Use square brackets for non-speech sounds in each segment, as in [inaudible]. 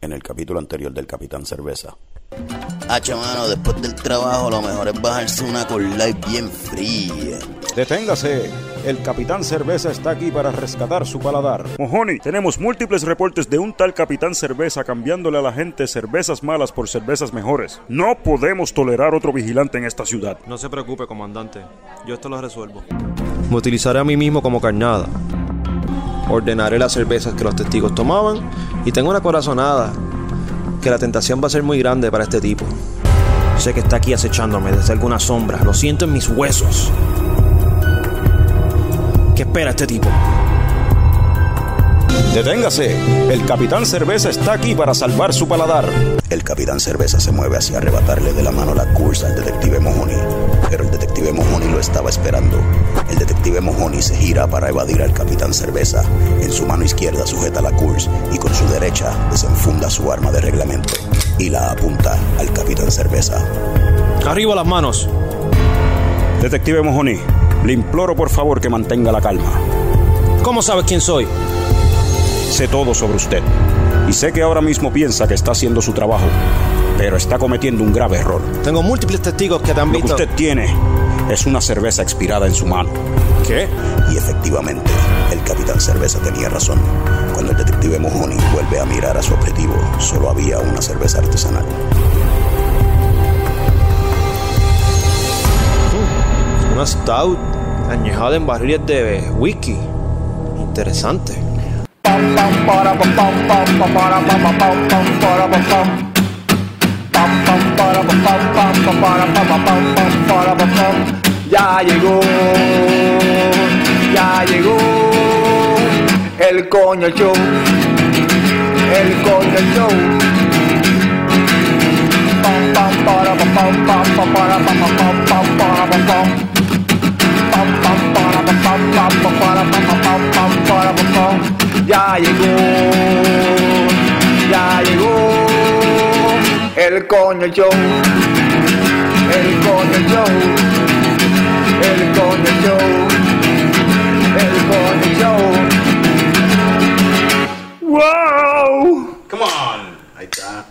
en el capítulo anterior del Capitán Cerveza. Hacho, mano, después del trabajo lo mejor es bajarse una con light bien fría. Deténgase. El Capitán Cerveza está aquí para rescatar su paladar. Mojoni, tenemos múltiples reportes de un tal Capitán Cerveza cambiándole a la gente cervezas malas por cervezas mejores. No podemos tolerar otro vigilante en esta ciudad. No se preocupe, comandante. Yo esto lo resuelvo. Me utilizaré a mí mismo como carnada. Ordenaré las cervezas que los testigos tomaban y tengo una corazonada que la tentación va a ser muy grande para este tipo. Sé que está aquí acechándome desde alguna sombra. Lo siento en mis huesos. ¿Qué espera este tipo? Deténgase. El Capitán Cerveza está aquí para salvar su paladar. El capitán cerveza se mueve hacia arrebatarle de la mano la cursa al detective Mojoni, pero el detective Mojoni lo estaba esperando. El detective Mojoni se gira para evadir al capitán cerveza. En su mano izquierda sujeta la cursa y con su derecha desenfunda su arma de reglamento y la apunta al capitán cerveza. Arriba las manos. Detective Mojoni, le imploro por favor que mantenga la calma. ¿Cómo sabes quién soy? Sé todo sobre usted. Y sé que ahora mismo piensa que está haciendo su trabajo, pero está cometiendo un grave error. Tengo múltiples testigos que te han Lo que visto. usted tiene es una cerveza expirada en su mano. ¿Qué? Y efectivamente, el capitán cerveza tenía razón. Cuando el detective Mojoni vuelve a mirar a su objetivo, solo había una cerveza artesanal. Una stout añejada en barriles de whisky. Interesante. Ya llegó, ya llegó el coño show, el coño show. Ya llegó, ya llegó el coño show, el coño show, el coño show, el coño show. ¡Wow! Come on. Ahí está.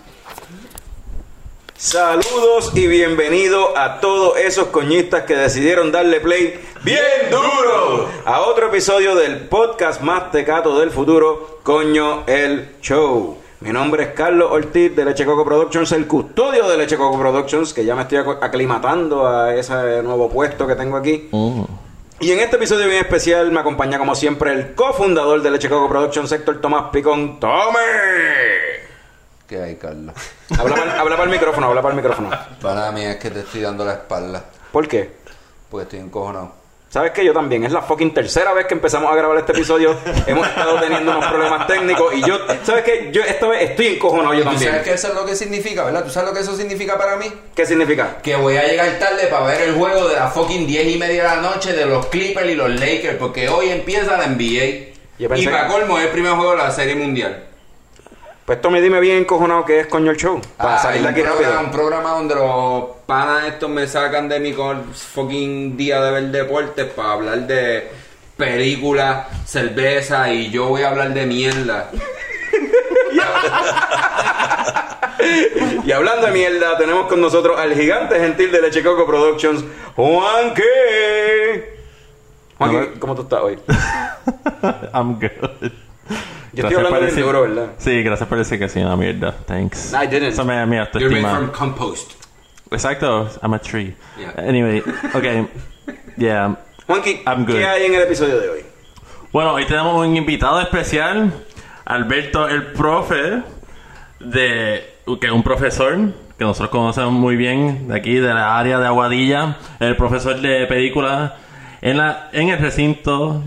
Saludos y bienvenido a todos esos coñistas que decidieron darle play bien duro a otro episodio del podcast más tecato del futuro, Coño el Show. Mi nombre es Carlos Ortiz de Leche Coco Productions, el custodio de Leche Coco Productions, que ya me estoy aclimatando a ese nuevo puesto que tengo aquí. Y en este episodio bien especial me acompaña como siempre el cofundador de Leche Coco Productions, Héctor Tomás Picón. ¡Tome! ¿Qué hay, Carlos? Habla para, habla para el micrófono, habla para el micrófono. Para mí es que te estoy dando la espalda. ¿Por qué? Porque estoy encojonado. ¿Sabes que Yo también. Es la fucking tercera vez que empezamos a grabar este episodio. [laughs] Hemos estado teniendo unos problemas técnicos y yo, ¿sabes qué? Yo esta vez estoy encojonado yo ¿Tú también. sabes que eso es lo que significa, verdad? ¿Tú sabes lo que eso significa para mí? ¿Qué significa? Que voy a llegar tarde para ver el juego de las fucking 10 y media de la noche de los Clippers y los Lakers. Porque hoy empieza la NBA. Pensé Y para colmo es el primer juego de la Serie Mundial. Pues Tommy, dime bien encojonado que es coño el show. Para Ah, salir de aquí programa, rápido. un programa donde los panas estos me sacan de mi fucking día de ver deportes para hablar de películas, cerveza y yo voy a hablar de mierda. [laughs] Y hablando de mierda, tenemos con nosotros al gigante gentil de Leche Coco Productions, Juanque. Juanque, ¿cómo tú estás hoy? [laughs] I'm good. Yo estoy hablando bien duro, ¿verdad? Sí, gracias por decir que sí, una mierda. Thanks. I didn't. Eso me, me You're made from compost. Exacto, I'm a tree. Yeah. Anyway, okay. Yeah. Juanqui, I'm good. ¿qué hay en el episodio de hoy? Bueno, hoy tenemos un invitado especial, Alberto el profe, de que es un profesor que nosotros conocemos muy bien de aquí, de la área de Aguadilla, el profesor de películas en, la, en el recinto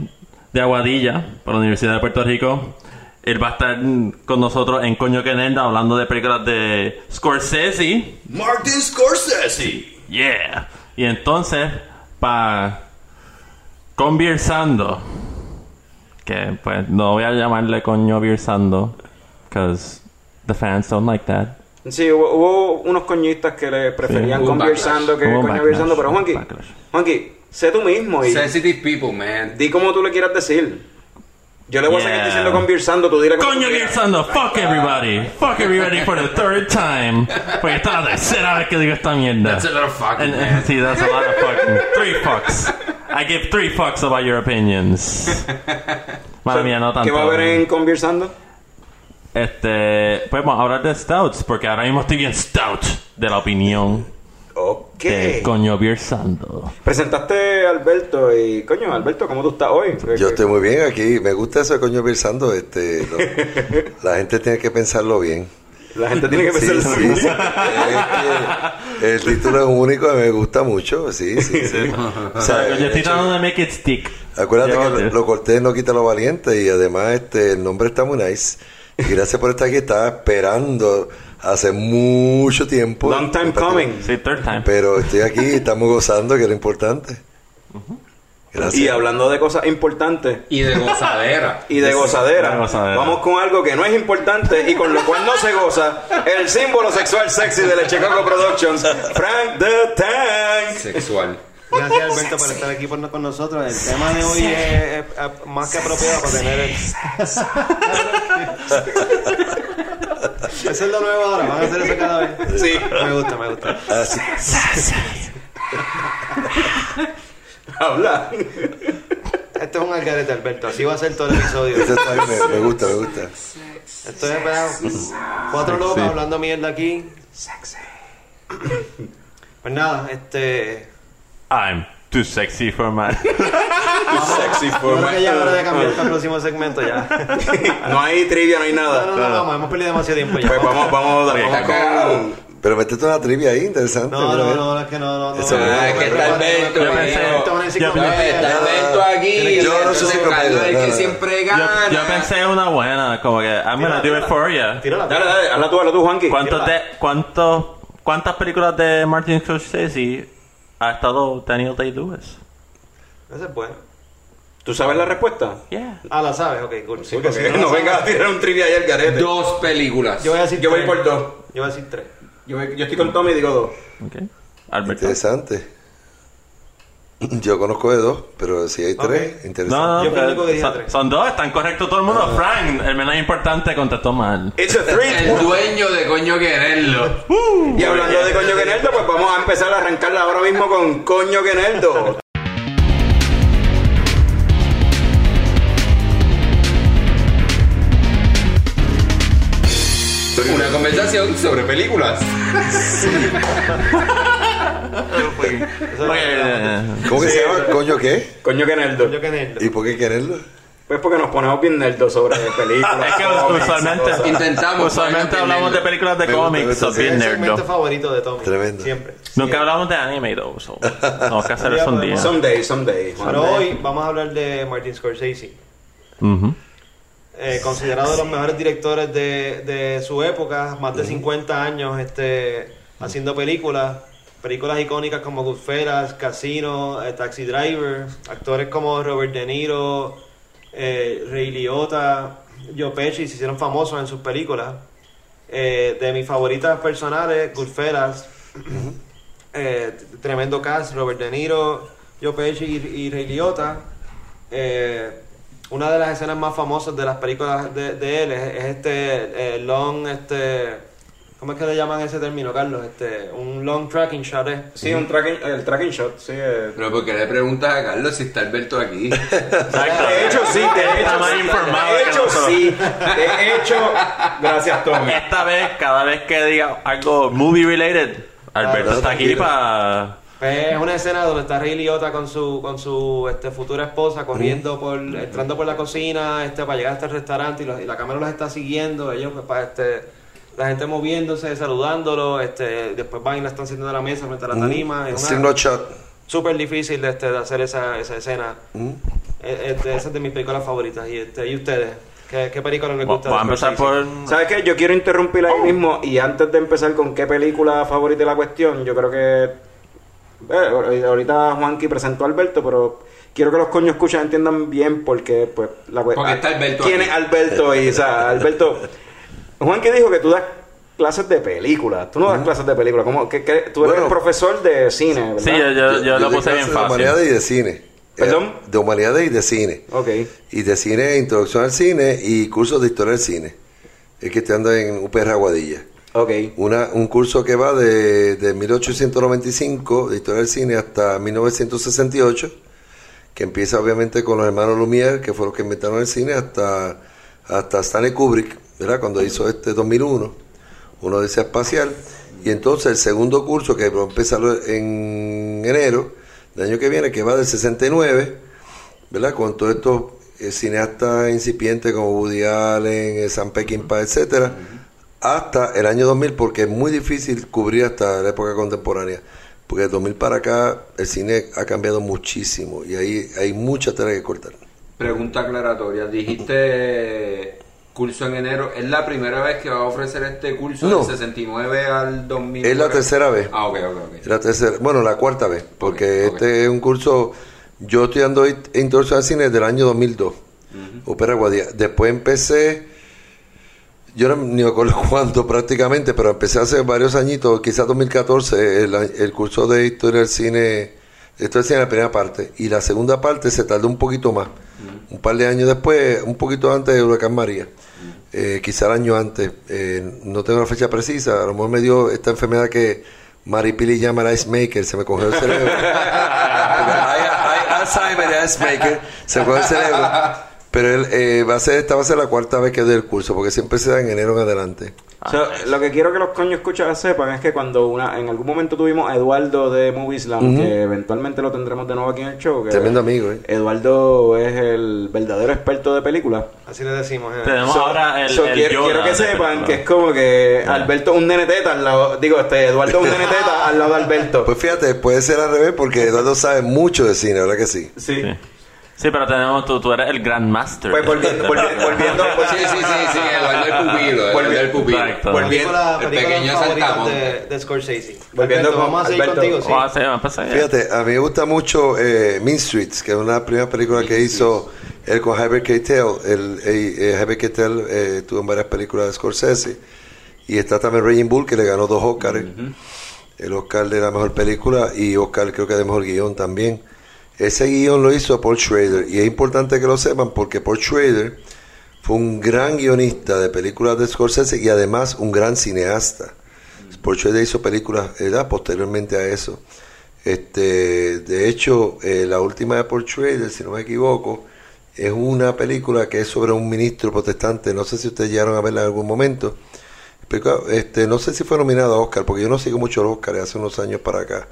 de Aguadilla, por la Universidad de Puerto Rico. Él va a estar con nosotros en Coño que Nerd hablando de películas de Scorsese. Martin Scorsese. Yeah. Y entonces, para conversando, que pues no voy a llamarle coño conversando, because the fans don't like that. Sí, hubo, hubo unos coñistas que le preferían Sí. Conversando que conversando, backlash. pero Juanqui. Juanqui, sé tú mismo y Sensitive people, man. di como tú le quieras decir. Yo le voy a seguir diciendo conversando, tú como Coño. Gearsando, fuck everybody. Fuck everybody for the third time. Pues esta es la tercera vez que digo esta mierda. That's a lot of fucking, And- man. Sí, that's a lot of fucking. Three fucks. I give three fucks about your opinions. [laughs] Madre mía, no tanto. ¿Qué va a haber en conversando? Este, pues vamos a hablar de stouts, porque ahora mismo estoy bien stout de la opinión Ok. de Coño Gearsando. Presentaste a Alberto y, coño, Alberto, ¿cómo tú estás hoy? Yo estoy muy bien aquí. Me gusta eso de coño pensando. Este, no, [laughs] la gente tiene que pensarlo bien. La gente tiene que Sí, pensar sí, sí. Es que el título es único y me gusta mucho. Sí, sí, sí. [laughs] O sea, Yo estoy eh, tratando de make it stick. acuérdate que lo, lo cortés no quita lo valiente y además este el nombre está muy nice. Y gracias por estar aquí. Estaba esperando hace mucho tiempo. Long time coming. Sí, third time. Pero estoy aquí y estamos gozando, que es lo importante. Gracias. Y hablando de cosas importantes Y de gozadera. [laughs] y de gozadera, De gozadera. vamos con algo que no es importante y con lo cual no se goza, el símbolo sexual sexy de Lechecoco Productions, Frank the Tank. Sexual. Gracias Alberto por estar aquí por- con nosotros. El tema de hoy es, es- es más que apropiado para tener el... [laughs] Eso es lo nuevo ahora, van a hacer eso cada vez. Sí. Me gusta, me gusta. Ah, sí. Habla. Este es un algarete, Alberto. Así va a ser todo el episodio. Eso está bien, me, me gusta, me gusta. Esto es ¿verdad? cuatro locos hablando mierda aquí. Pues nada, este... I'm too sexy for my. Sexy Yo for creo que ya es hora de cambiar para el próximo segmento ya. No hay trivia, no hay No, no, nada. no, vamos, hemos perdido demasiado tiempo ya. Pues vamos, vamos, Ok, vamos con... Pero metete una trivia ahí, interesante. No, no, no, es que no, no, no. Eso no, no, no, es que no, está no, no, no, yo no, pensé- No, está Alberto aquí. Tiene que Yo no es el no, que no. siempre Yo, gana. yo pensé una buena, como que I'm gonna do it for you. Tírala. Dale, dale, hazla tú, hazla tú, Juanqui. ¿Cuántos de, cuántos, ¿Cuántas películas de Martin Scorsese ha estado Daniel Day-Lewis? Esa es buena. ¿Tú sabes la respuesta? Yeah. Ah, la sabes, ok, cool. Sí, Porque porque si no, la venga a tirar un trivia ahí al garete. Dos películas. Yo voy a decir Yo voy tres. por dos. Yo voy a decir tres. Yo, voy- yo estoy con Tommy y digo dos. Okay. Alberto. Interesante. Yo conozco de dos, pero si hay tres, Ok. interesante. No, no, Yo fui el único que dije son, tres. son dos, están correctos todo el mundo. Frank, el menos importante, contestó mal. It's a three. El dueño de coño quererlo. Y hablando de coño que nerdo, pues vamos a empezar a arrancarla ahora mismo con coño que nerdo. Una conversación sobre películas. Eh, ¿Cómo que se llama? ¿Coño qué? Coño que nerdo. Yo que nerdo. ¿Y por qué quererlo? Pues porque nos ponemos bien nerdos sobre películas. es que cómics, usualmente, cosas. Intentamos, usualmente hablamos de películas de cómics, sí. bien Es el segmento nerdo. favorito de Tommy. Tremendo. Siempre. Nunca hablamos de anime, though, so tenemos que hacer eso un día. Someday, someday. Pero hoy vamos a hablar de Martin Scorsese. Ujú. Eh, considerado de los mejores directores de, de su época, más de 50 años este, haciendo películas, películas icónicas como Goodfellas, Casino, eh, Taxi Driver, actores como Robert De Niro, eh, Ray Liotta, Joe Pesci se hicieron famosos en sus películas. Eh, de mis favoritas personales, Goodfellas, tremendo cast, Robert De Niro, Joe Pesci y, y Ray Liotta. Eh, una de las escenas más famosas de las películas de, de él es, es este eh, long, este, ¿cómo es que le llaman ese término, Carlos? Este, un long tracking shot, ¿eh? Sí, un tracking, el tracking shot, sí. eh. Pero ¿por qué le preguntas a Carlos si está Alberto aquí? [laughs] Exacto. De hecho, sí, de hecho, más informado de hecho, sí. De hecho, gracias, Tommy. Esta vez, cada vez que diga algo movie related, Alberto Ah, está aquí para. Pues es una escena donde está Ray Liotta con su con su este, futura esposa corriendo por entrando por la cocina este para llegar hasta el restaurante y, los- y la cámara los está siguiendo ellos pues, para, este la gente moviéndose saludándolo este después van y la están sirviendo a la mesa frente a la tarima es una shot. súper difícil de, este, de hacer esa, esa escena Eh, este, esa es de mis películas favoritas y este y ustedes qué, qué película les gusta Voy a empezar por. ¿Sabes qué? Yo quiero interrumpir ahí mismo y antes de empezar con qué película favorita de la cuestión, yo creo que... eh, ahorita Juanqui presentó a Alberto, pero quiero que los coños escuchan entiendan bien porque pues la Porque está Alberto ¿Quién aquí. es Alberto? Y, o sea, Alberto... Juanqui dijo que tú das clases de películas. Tú no das clases de películas. ¿Cómo? ¿Qué- qué? Tú eres Bueno. profesor de cine, ¿verdad? Sí, yo, yo, yo lo puse bien clases de fácil. humanidades y de cine. ¿Perdón? de humanidades y de cine. Ok. Y de cine, introducción al cine y cursos de historia del cine. Es que estoy andando en UPR Aguadilla. Ok. Una, un curso que va de, de 1895 de historia del cine hasta 1968, que empieza obviamente con los hermanos Lumière, que fueron los que inventaron el cine, hasta, hasta Stanley Kubrick, ¿verdad? Cuando hizo este 2001, una odisea espacial. Y entonces el segundo curso, que va a empezar en enero del año que viene, que va del 69, ¿verdad? Con todos estos eh, cineastas incipientes como Woody Allen, eh, Sam Peckinpah, etcétera, hasta el año 2000, porque es muy difícil cubrir hasta la época contemporánea. Porque del 2000 para acá el cine ha cambiado muchísimo y ahí hay mucha tela que cortar. Pregunta aclaratoria. Dijiste curso en enero. ¿Es la primera vez que va a ofrecer este curso No. del 69 al 2000? Es la tercera vez. Ah, ok, ok, ok. La tercera, bueno, la cuarta vez, porque este es un curso, yo estoy dando int- introducción al cine desde el año 2002, Opera Guadilla. Después empecé, yo no ni me acuerdo [laughs] cuánto prácticamente, pero empecé hace varios añitos, quizás 2014, el, el curso de historia del cine, esto del cine la primera parte, y la segunda parte se tardó un poquito más, un par de años después, un poquito antes de Huracán María. Eh, quizá el año antes, eh, no tengo la fecha precisa, a lo mejor me dio esta enfermedad que Maripili llama el ice maker, se me cogió el cerebro. Porque [laughs] [laughs] hay, hay Alzheimer ice maker, se me cogió el cerebro. Pero él, eh, va a ser, esta va a ser la cuarta vez que doy el curso, porque siempre se da en enero en adelante. So, lo que quiero que los coños escuchas sepan es que cuando una, en algún momento tuvimos a Eduardo de Movieslam, que eventualmente lo tendremos de nuevo aquí en el show. que Tremendo amigo, ¿eh? Eduardo es el verdadero experto de películas. Así le decimos. eh. Tenemos So- ahora el, so el quiero, Yoda quiero que sepan película. que es como que Alberto es un nene teta al lado, digo, este Eduardo es un nene teta al lado de Alberto. Pues fíjate, puede ser al revés, porque Eduardo sabe mucho de cine, ¿verdad que sí? sí. Sí. Sí, pero tenemos tú, tú eres el Grandmaster. Pues [laughs] volviendo, volviendo, [laughs] volviendo, Sí, sí, sí, sí, Eduardo el pupilo, Eduardo el pupilo. Exacto. Volviendo- película, el pequeño saltamonte. de, de Scorsese. Volviendo Alberto, vamos a seguir Alberto. contigo, sí. Vamos a Fíjate, a mí me gusta mucho eh, Mean Streets, que es una primera película que hizo él con Harvey Keitel. El, eh, Harvey Keitel eh, tuvo en varias películas de Scorsese. Y está también Raging Bull, que le ganó dos Oscars. El Oscar de la mejor película y Oscar creo que de mejor guion también. Ese guion lo hizo Paul Schrader. Y es importante que lo sepan porque Paul Schrader fue un gran guionista de películas de Scorsese y además un gran cineasta. Paul Schrader hizo películas ¿verdad? posteriormente a eso. Este, de hecho, eh, la última de Paul Schrader, si no me equivoco, es una película que es sobre un ministro protestante. No sé si ustedes llegaron a verla en algún momento. Este, no sé si fue nominado a Oscar, porque yo no sigo mucho los Oscar hace unos años para acá.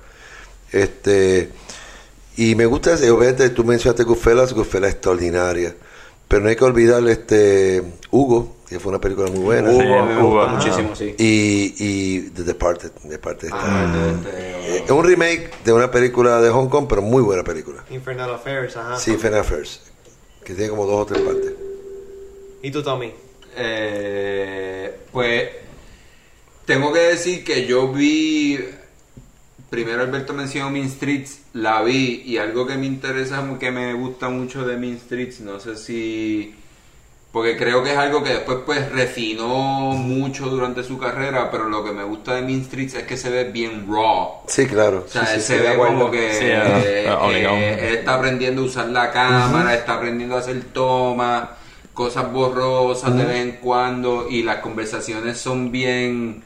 Este, y me gusta, ese- obviamente tú mencionaste Goodfellas, Goodfellas es extraordinaria. Pero no hay que olvidar este Hugo, que fue una película muy buena. Hugo, Sí, me gusta Hugo. muchísimo, sí. Y, y The Departed. The Departed está- Ah, este, Eh, es un remake de una película de Hong Kong, pero muy buena película. Infernal Affairs, ajá. Sí, Fena Affairs. Que tiene como dos o tres partes. ¿Y tú, Tommy? Eh, pues tengo que decir que yo vi primero Alberto mencionó Mean Streets la vi y algo que me interesa que me gusta mucho de Mean Streets no sé si porque creo que es algo que después pues refinó mucho durante su carrera pero lo que me gusta de Mean Streets es que se ve bien raw. Sí, claro. o sea, Sí, él sí, se sí, ve como que Sí, eh, ah, eh, él está aprendiendo a usar la cámara, está aprendiendo a hacer tomas, cosas borrosas de vez en cuando y las conversaciones son bien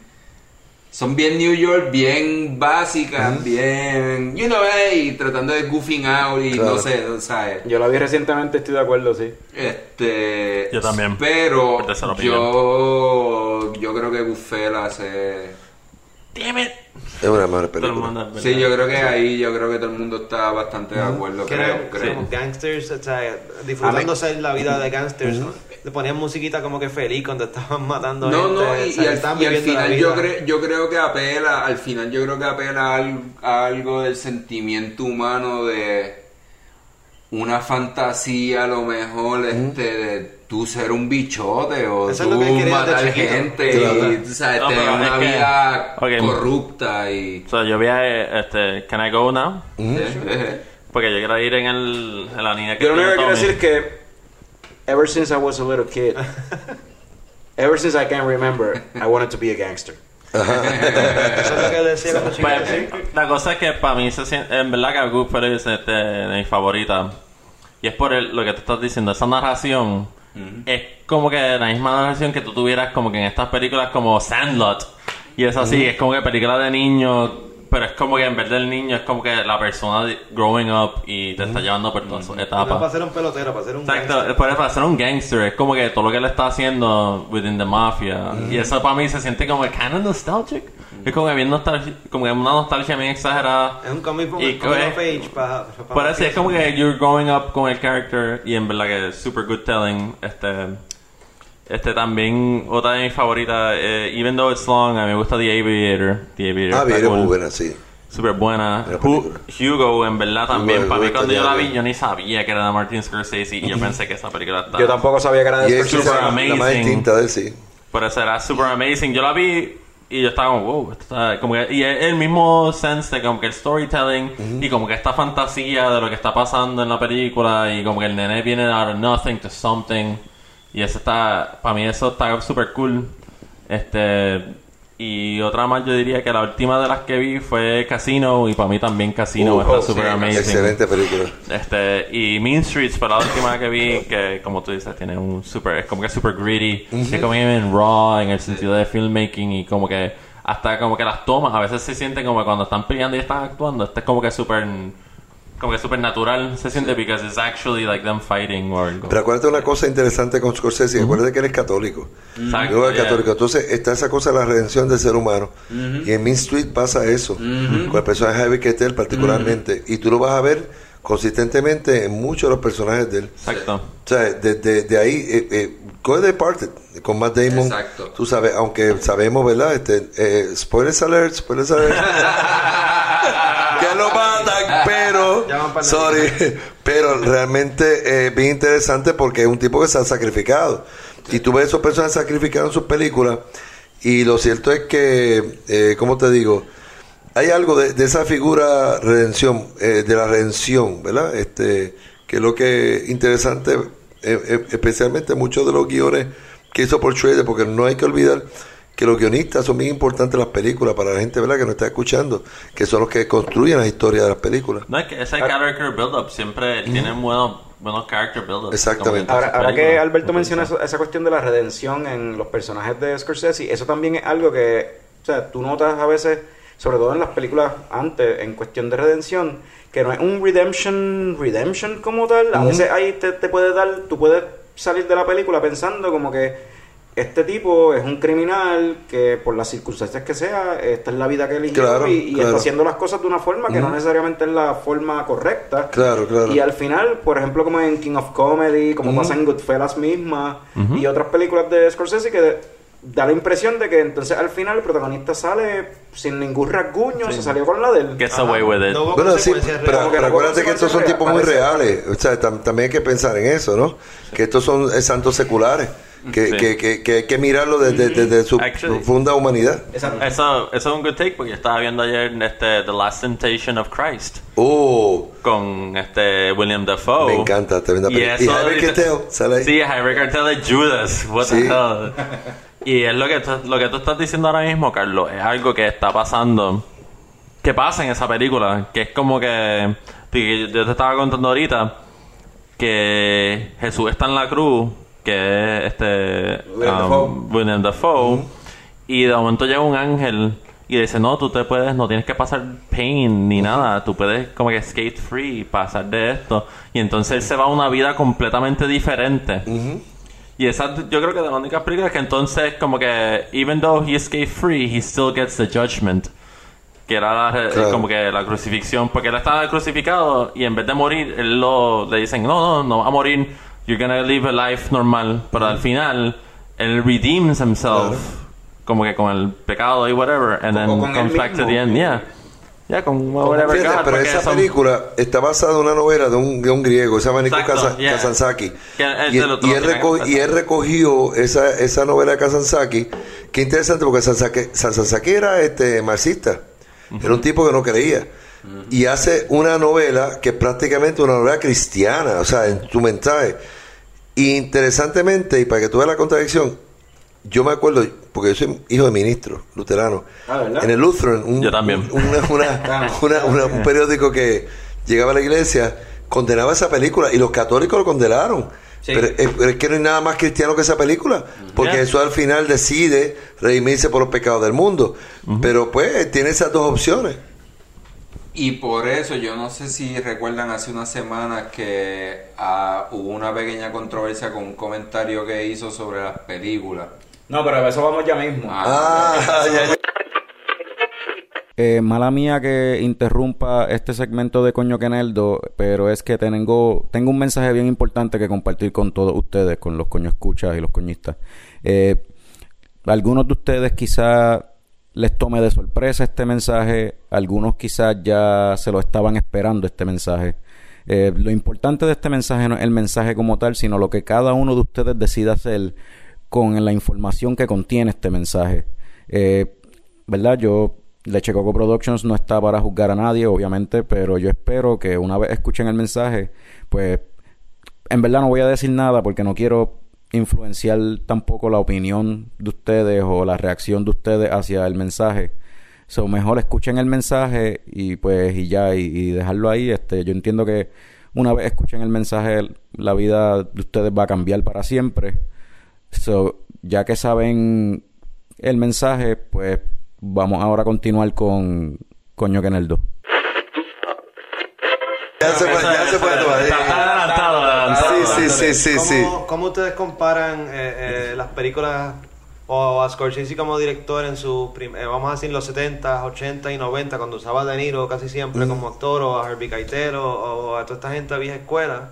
son bien New York, bien básicas, bien, you know, hey, tratando de goofing out y Claro. no sé, o sea, Yo la vi recientemente, estoy de acuerdo, sí. este, Yo también. pero yo yo creo que Goodfellas es Damn it. Es una el película. mundo, Sí, yo creo que ahí, yo creo que todo el mundo está bastante de acuerdo, creo, creo. gangsters, o sea, disfrutándose la vida de gangsters. Le ponían musiquita como que feliz cuando estaban matando No, gente. no, o y, sea, y al, y final yo, cre- yo creo que apela, al final yo creo que apela al- a algo del sentimiento humano de una fantasía a lo mejor este de tú ser un bichote o Eso es tú matar gente Claro. y tú sabes, No, tener una que- vida corrupta y... O sea, yo vi a este, Can I Go Now? Eh, Porque yo quiero ir en, el, en la línea que Yo lo único que quiero decir que, ever since I was a little kid, [laughs] ever since I can remember, I wanted to be a gangster. Eso es lo que decía. Pues, la cosa es que para mí, se siente, en verdad que Goodfellas es este, de mi favorita. Y es por el- lo que tú estás diciendo, esa narración es como que la misma narración que tú tuvieras como que en estas películas como Sandlot. Y es así, es como que película de niños, pero es como que en vez del niño es como que la persona growing up y te está llevando por todas sus No para etapas. ser un pelotero, para ser un Exacto, gangster. por- para ser un gangster, es como que todo lo que él está haciendo within the mafia. Y eso para mí se siente como kind of nostalgic. Es como que bien nostalgia, como que una nostalgia bien exagerada. Es un comic book, Y comic que- of age para... Por eso es como que you're growing up con el character y en verdad que es super good telling. Este, este también, otra de mis favoritas, eh, even though it's long, a mí me gusta The Aviator. The Aviator Ah, cool. muy buena, sí. Super buena. Hugo, en verdad, también. Hugo, Para mí, cuando yo la vi, yo ni sabía que era de Martin Scorsese y yo [laughs] pensé que esa película estaba. Yo tampoco sabía que era de Y es Scorsese. super la, la más amazing. distinta de él, sí. Pero eso era super amazing. Yo la vi y yo estaba como, wow, esto está como que, y el mismo sense de como que el storytelling y como que esta fantasía de lo que está pasando en la película y como que el nene viene out of nothing to something y eso está, para mí eso está super cool. Este, y otra más yo diría que la última de las que vi fue Casino y para mí también Casino Uh, está oh, super sí, amazing. Excelente película. Este, y Mean Streets fue la última que vi, que como tú dices, tiene un super, es como que super gritty, es como bien raw en el sentido de filmmaking y como que hasta como que las tomas a veces se sienten como cuando están peleando y están actuando, este es como que super, como que super natural se siente because it's actually like them fighting or. Pero acuérdate una cosa interesante con Scorsese, acuérdate que él es católico. Exacto, yeah. católico. Entonces está esa cosa de la redención del ser humano. Y en Mean Street pasa eso. Con el personaje de Harvey Keitel particularmente. Y tú lo vas a ver consistentemente en muchos de los personajes de él. Exacto. O sea, de, de- de ahí, eh, eh, Go de Departed, con Matt Damon. Exacto. Tú sabes, aunque sabemos, ¿verdad? Este, eh, spoilers alert, spoilers alert. [laughs] que lo matan, pero. Sorry. [laughs] Pero realmente es bien interesante porque es un tipo que se ha sacrificado. Y tú ves esos personajes sacrificados en sus películas. Y lo cierto es que, eh, ¿cómo te digo? Hay algo de, esa figura redención, eh, de la redención, ¿verdad? Este, que es lo que es interesante, eh, eh, especialmente muchos de los guiones que hizo por Schrader, porque no hay que olvidar que los guionistas son bien importantes en las películas para la gente, ¿verdad? Que nos está escuchando, que son los que construyen la historia de las películas. No, es que ese character build-up siempre tiene buenos, buenos character build-ups. Exactamente. Ahora, que. Alberto menciona eso- esa cuestión de la redención en los personajes de Scorsese, eso también es algo que, o sea, tú notas a veces, sobre todo en las películas antes, en cuestión de redención, que no es un redemption, redemption como tal. A veces ahí te, te puede dar, tú puedes salir de la película pensando como que este tipo es un criminal que por las circunstancias que sea, esta es la vida que eligió Claro, y, y claro. está haciendo las cosas de una forma que no necesariamente es la forma correcta. Claro, claro. Y al final, por ejemplo, como en King of Comedy, como pasa en Goodfellas misma y otras películas de Scorsese que da la impresión de que entonces al final el protagonista sale sin ningún rasguño, se salió con la de él. Gets away with it. No Bueno, sí, pero, que pero acuérdate que estos son tipos muy reales. O sea, tam- también hay que pensar en eso, ¿no? Que estos son eh, santos seculares. Que, Sí. que, que, que hay que mirarlo desde, desde su Actually. profunda humanidad. Eso, eso es un good take porque yo estaba viendo ayer este, The Last Temptation of Christ Oh, con este William Dafoe. Me encanta, tremenda película. Y dice- Keitel, sale ahí. Sí, Harvey Keitel es Judas. What Sí. the hell. [laughs] Y es lo que, tú- lo que tú estás diciendo ahora mismo, Carlos. Es algo que está pasando. Que pasa en esa película. Que es como que. que Yo te estaba contando ahorita. Que Jesús está en la cruz. Que es este. William um. William Dafoe. Y de momento llega un ángel. Y dice, no, tú te puedes, no tienes que pasar pain ni nada, tú puedes como que skate free, pasar de esto. Y entonces él se va a una vida completamente diferente. Y esa, yo creo que de las únicas películas que entonces como que, even though he escaped free, he still gets the judgment. Que era la Claro. como que la crucifixión, porque él estaba crucificado y en vez de morir, él lo, le dicen, no, no, no va a morir, you're gonna live a life normal. Pero al final, él redeems himself, como que con el pecado y whatever, and then O con él comes back to the end, yeah. Yeah, con whatever Fíjate, God, pero esa son- película está basada en una novela de un, de un griego, se llama Nikos. Kazantzakis. Que él Y, y él que y recogió esa, esa novela de Kazantzakis. Qué interesante, porque Kazantzakis Kazantzakis era este, marxista. Era un tipo que no creía. Y hace una novela que es prácticamente una novela cristiana, o sea, en su mensaje. Y interesantemente, y para que tú veas la contradicción, yo me acuerdo, porque yo soy hijo de ministro luterano. Ah, en el Lutheran, un, Yo también. un- una- una- [laughs] una- una- un periódico que llegaba a la iglesia condenaba esa película y los católicos lo condenaron. Sí. Pero, es, pero es que no hay nada más cristiano que esa película, porque. Jesús al final decide redimirse por los pecados del mundo. Pero pues tiene esas dos opciones. Y por eso, yo no sé si recuerdan hace unas semanas que ah, hubo una pequeña controversia con un comentario que hizo sobre las películas. No, pero a eso vamos ya mismo. Ah, Ah, ya, [laughs] ya. Eh, mala mía que interrumpa este segmento de Coño Keneldo, pero es que tengo, tengo un mensaje bien importante que compartir con todos ustedes, con los coño escuchas y los coñistas. Eh, algunos de ustedes quizás les tome de sorpresa este mensaje, algunos quizás ya se lo estaban esperando este mensaje. Eh, lo importante de este mensaje no es el mensaje como tal, sino lo que cada uno de ustedes decida hacer con la información que contiene este mensaje. Eh, ¿Verdad? Yo, Leche Coco Productions no está para juzgar a nadie, obviamente, pero yo espero que una vez escuchen el mensaje, pues en verdad no voy a decir nada porque no quiero influenciar tampoco la opinión de ustedes o la reacción de ustedes hacia el mensaje. So, mejor escuchen el mensaje y pues y ya y, y dejarlo ahí. Este, yo entiendo que una vez escuchen el mensaje la vida de ustedes va a cambiar para siempre. So, ya que saben el mensaje, pues vamos ahora a continuar con Coño Keneldo. Ya se puede, ya se puede tomar. Está, está adelantado, adelantado. Sí, ¿Cómo, sí. cómo ustedes comparan eh, eh, las películas o a Scorsese como director en sus, eh, vamos a decir, los 70, 80 y 90, cuando usaba a De Niro casi siempre como actor, o a Herbie Keitel, o, o a toda esta gente de vieja escuela,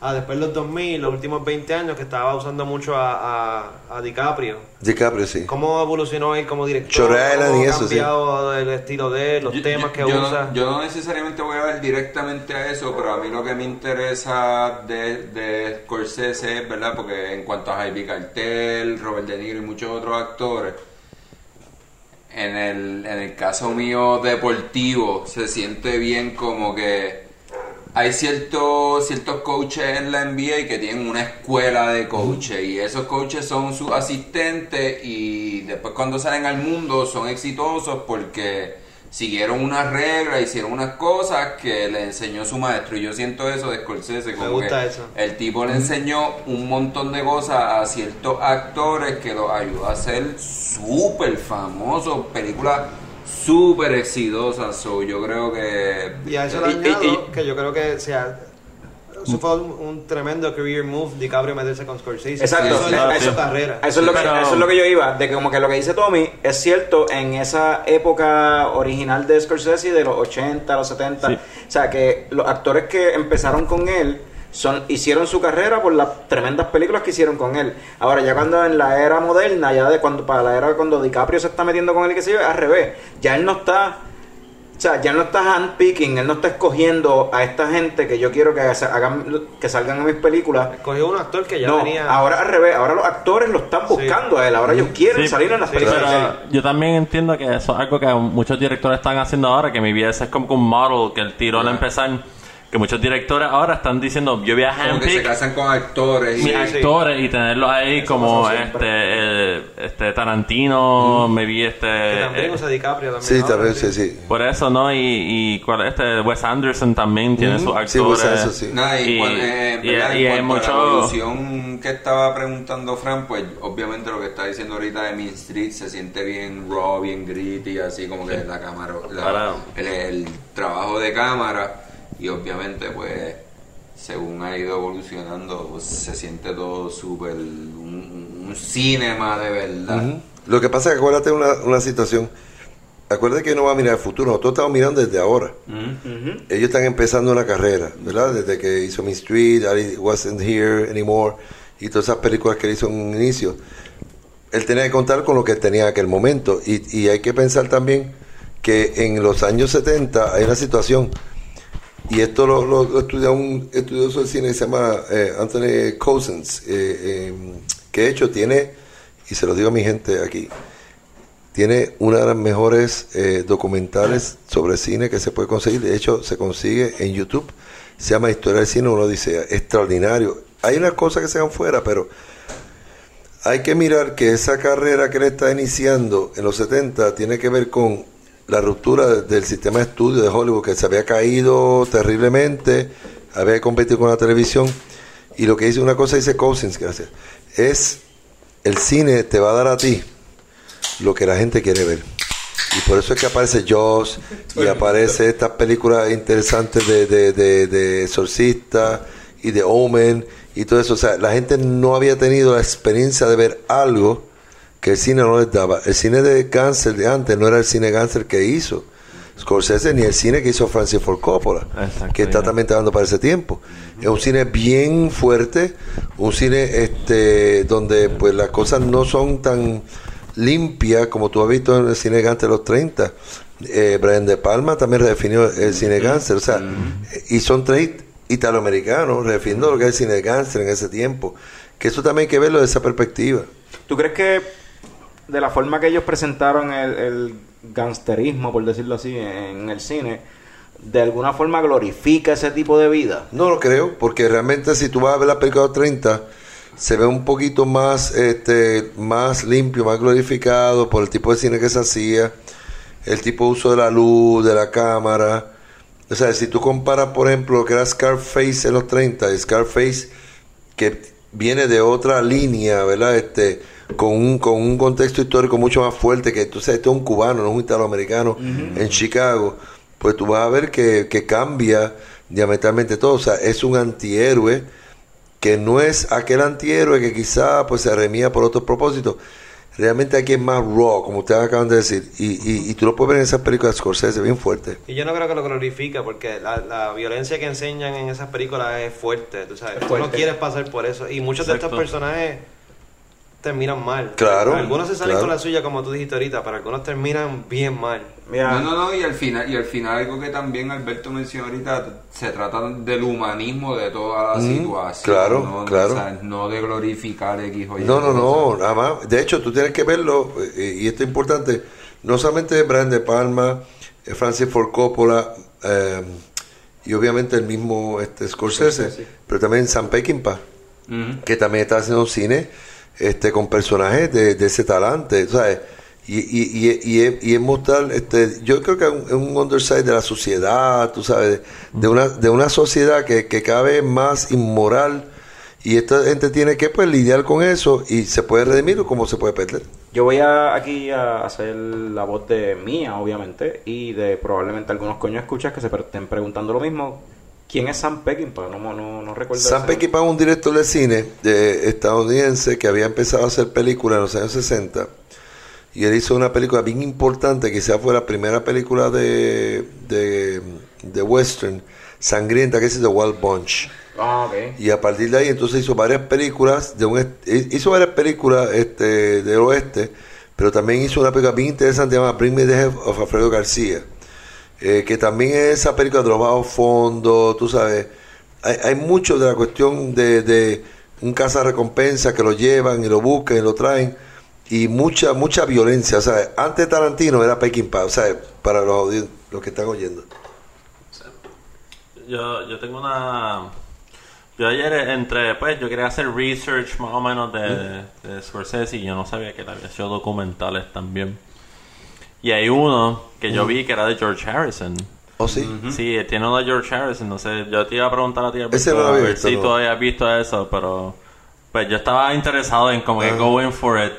a después los 2000, los últimos 20 años, que estaba usando mucho a, a, a DiCaprio? DiCaprio, sí. ¿Cómo evolucionó él como director? ¿Cómo y ha eso, sí. cambiado el estilo de él, los Yo- temas que yo usa? No, yo no necesariamente voy a ver directamente a eso, pero a mí lo que me interesa de, de Scorsese es, ¿verdad? Porque en cuanto a Jaime Cartel, Robert De Niro y muchos otros actores, en el, en el caso mío deportivo, se siente bien como que hay ciertos ciertos coaches en la NBA que tienen una escuela de coaches y esos coaches son sus asistentes y después cuando salen al mundo son exitosos porque siguieron unas reglas, hicieron unas cosas que le enseñó su maestro y yo siento eso de Scorsese como gusta que eso. el tipo le enseñó un montón de cosas a ciertos actores que los ayudó a ser súper famosos, películas súper exitosas, so, yo creo que Y a eso le Y- y- añado y- que yo creo que sea, eso fue un, un tremendo career move DiCaprio meterse con Scorsese. Exacto. Eso carrera. Eso es, lo que, Pero- eso es lo que yo iba, de que como que lo que dice Tommy es cierto en esa época original de Scorsese, de los 80, los 70. Sí. O sea, que los actores que empezaron con él son hicieron su carrera por las tremendas películas que hicieron con él. Ahora, ya cuando en la era moderna, ya de cuando para la era cuando DiCaprio se está metiendo con él, que se yo, al revés. Ya él no está... O sea, ya no está handpicking, él no está escogiendo a esta gente que yo quiero que, hagan, que salgan en mis películas. Escogió un actor que ya No, venía. ahora al revés, ahora los actores lo están buscando a él, ahora ellos quieren Sí, salir en las sí, películas. Pero yo también entiendo que eso es algo que muchos directores están haciendo ahora, que mi vida es como un model que el tiro al empezar, que muchos directores ahora están diciendo, yo voy a que se handpick casan con actores y actores y tenerlos ahí como este, eh, este Tarantino, me vi este... que también eh, usa DiCaprio también. Sí, ahora, también, sí, sí. por eso, ¿no? Y, y cuál este Wes Anderson también tiene sus actores. Sí, eso sí. Nada, y, Y- cuan- eh, y- ¿verdad? y en hay cuanto a mucho- la evolución que estaba preguntando Fran, pues obviamente lo que está diciendo ahorita de Mean Street se siente bien raw, bien gritty, así como que la cámara, la- el, el trabajo de cámara y obviamente pues según ha ido evolucionando pues, se siente todo súper un, un cinema de verdad. Lo que pasa es que acuérdate una, una situación. Acuérdate que no va a mirar el futuro, nosotros estamos mirando desde ahora. Ellos están empezando una carrera, ¿verdad? Desde que hizo Mean Street, I Wasn't Here Anymore, y todas esas películas que él hizo en un inicio. Él tenía que contar con lo que tenía en aquel momento. Y, y hay que pensar también que en los años 70 hay una situación, y esto lo, lo, estudia un estudioso de cine que se llama eh, Anthony Cousins, eh, eh, que de hecho tiene, y se lo digo a mi gente aquí, tiene una de las mejores documentales sobre cine que se puede conseguir. De hecho, se consigue en YouTube. Se llama Historia del Cine, uno dice, extraordinario. Hay unas cosas que se van fuera, pero hay que mirar que esa carrera que él está iniciando en los 70 tiene que ver con la ruptura de- del sistema de estudio de Hollywood, que se había caído terriblemente, había competido con la televisión. Y lo que dice una cosa, dice Cousins, gracias, es el cine te va a dar a ti lo que la gente quiere ver. Y por eso es que aparece Jaws y aparece estas películas interesantes de, de, de, de Exorcista y de Omen y todo eso. O sea, la gente no había tenido la experiencia de ver algo que el cine no les daba. El cine de cáncer de antes no era el cine cáncer que hizo Scorsese ni el cine que hizo Francis Ford Coppola, que está también trabajando para ese tiempo. Es un cine bien fuerte, un cine este donde pues las cosas no son tan limpias como tú has visto en el cine gánster de los 30. Eh, Brian De Palma también redefinió el cine gánster, o sea, y son tres italoamericanos redefiniendo lo que es el cine gánster en ese tiempo. Que eso también hay que verlo de esa perspectiva. ¿Tú crees que de la forma que ellos presentaron el, el gangsterismo, por decirlo así, en el cine, de alguna forma glorifica ese tipo de vida? No lo creo, porque realmente si tú vas a ver la película de los 30, se ve un poquito más, este, más limpio, más glorificado por el tipo de cine que se hacía, el tipo de uso de la luz, de la cámara. O sea, si tú comparas, por ejemplo, lo que era Scarface en los 30, y Scarface que viene de otra línea, ¿verdad? Este, con un, con un contexto histórico mucho más fuerte, que tú sabes, este es un cubano, no es un italoamericano en Chicago, pues tú vas a ver que, que cambia diametralmente todo. O sea, es un antihéroe que no es aquel antihéroe que quizá pues se remía por otros propósitos. Realmente aquí es más raw, como ustedes acaban de decir, y, y, y tú lo puedes ver en esas películas de Scorsese bien fuerte. Y yo no creo que lo glorifica porque la, la violencia que enseñan en esas películas es fuerte, tú sabes. Tú no fuerte. quieres pasar por eso. Y muchos de estos personajes terminan mal. Claro, Algunos se salen claro. con la suya, como tú dijiste ahorita, pero algunos terminan bien mal. Mira, No, no, no, y al final, y al final algo que también Alberto mencionó ahorita, se trata del humanismo de toda la Mm, situación. claro, ¿no? claro. O sea, no de glorificar X o Y. No, no, no, nada más. De hecho, tú tienes que verlo, eh, y esto es importante, no solamente Brian De Palma, eh, Francis Ford Coppola, eh, y obviamente el mismo este, Scorsese, pero también Sam Peckinpah, que también está haciendo cine este, con personajes de, de ese talante, ¿sabes? Y, y, y, y, y es mostrar, este, yo creo que es un, underside de la sociedad, tú sabes, de una, de una sociedad que, que cada vez más inmoral y esta gente tiene que pues lidiar con eso y se puede redimir o como se puede perder. yo voy a, aquí a hacer la voz de mía, obviamente, y de probablemente algunos coños escuchas que se estén preguntando lo mismo. ¿Quién es Sam Peckinpah? No, no, no recuerdo. Sam Peckinpah es un director de cine de estadounidense que había empezado a hacer películas en los años 60 y él hizo una película bien importante, quizás fue la primera película de, de, de western sangrienta que es The Wild Bunch. Ah, ok. Y a partir de ahí entonces hizo varias películas de un est- hizo varias películas este del oeste, pero también hizo una película bien interesante llamada Bring Me the Head of Alfredo García, eh, que también es esa película de los bajos fondos, tú sabes, hay, hay mucho de la cuestión de, de un caza recompensa que lo llevan y lo buscan y lo traen y mucha mucha violencia, o sea, antes Tarantino era Peckinpah, o sea, para los, los que están oyendo. Yo, yo tengo una... Yo ayer entré, pues yo quería hacer research más o menos de, de Scorsese y yo no sabía que él había hecho documentales también. Y hay uno que yo vi que era de George Harrison. ¿Oh sí? Sí, él tiene uno de George Harrison. No sé, yo te iba a preguntar a ti Ese a ver si tú habías visto eso, pero pues yo estaba interesado en como que going for it.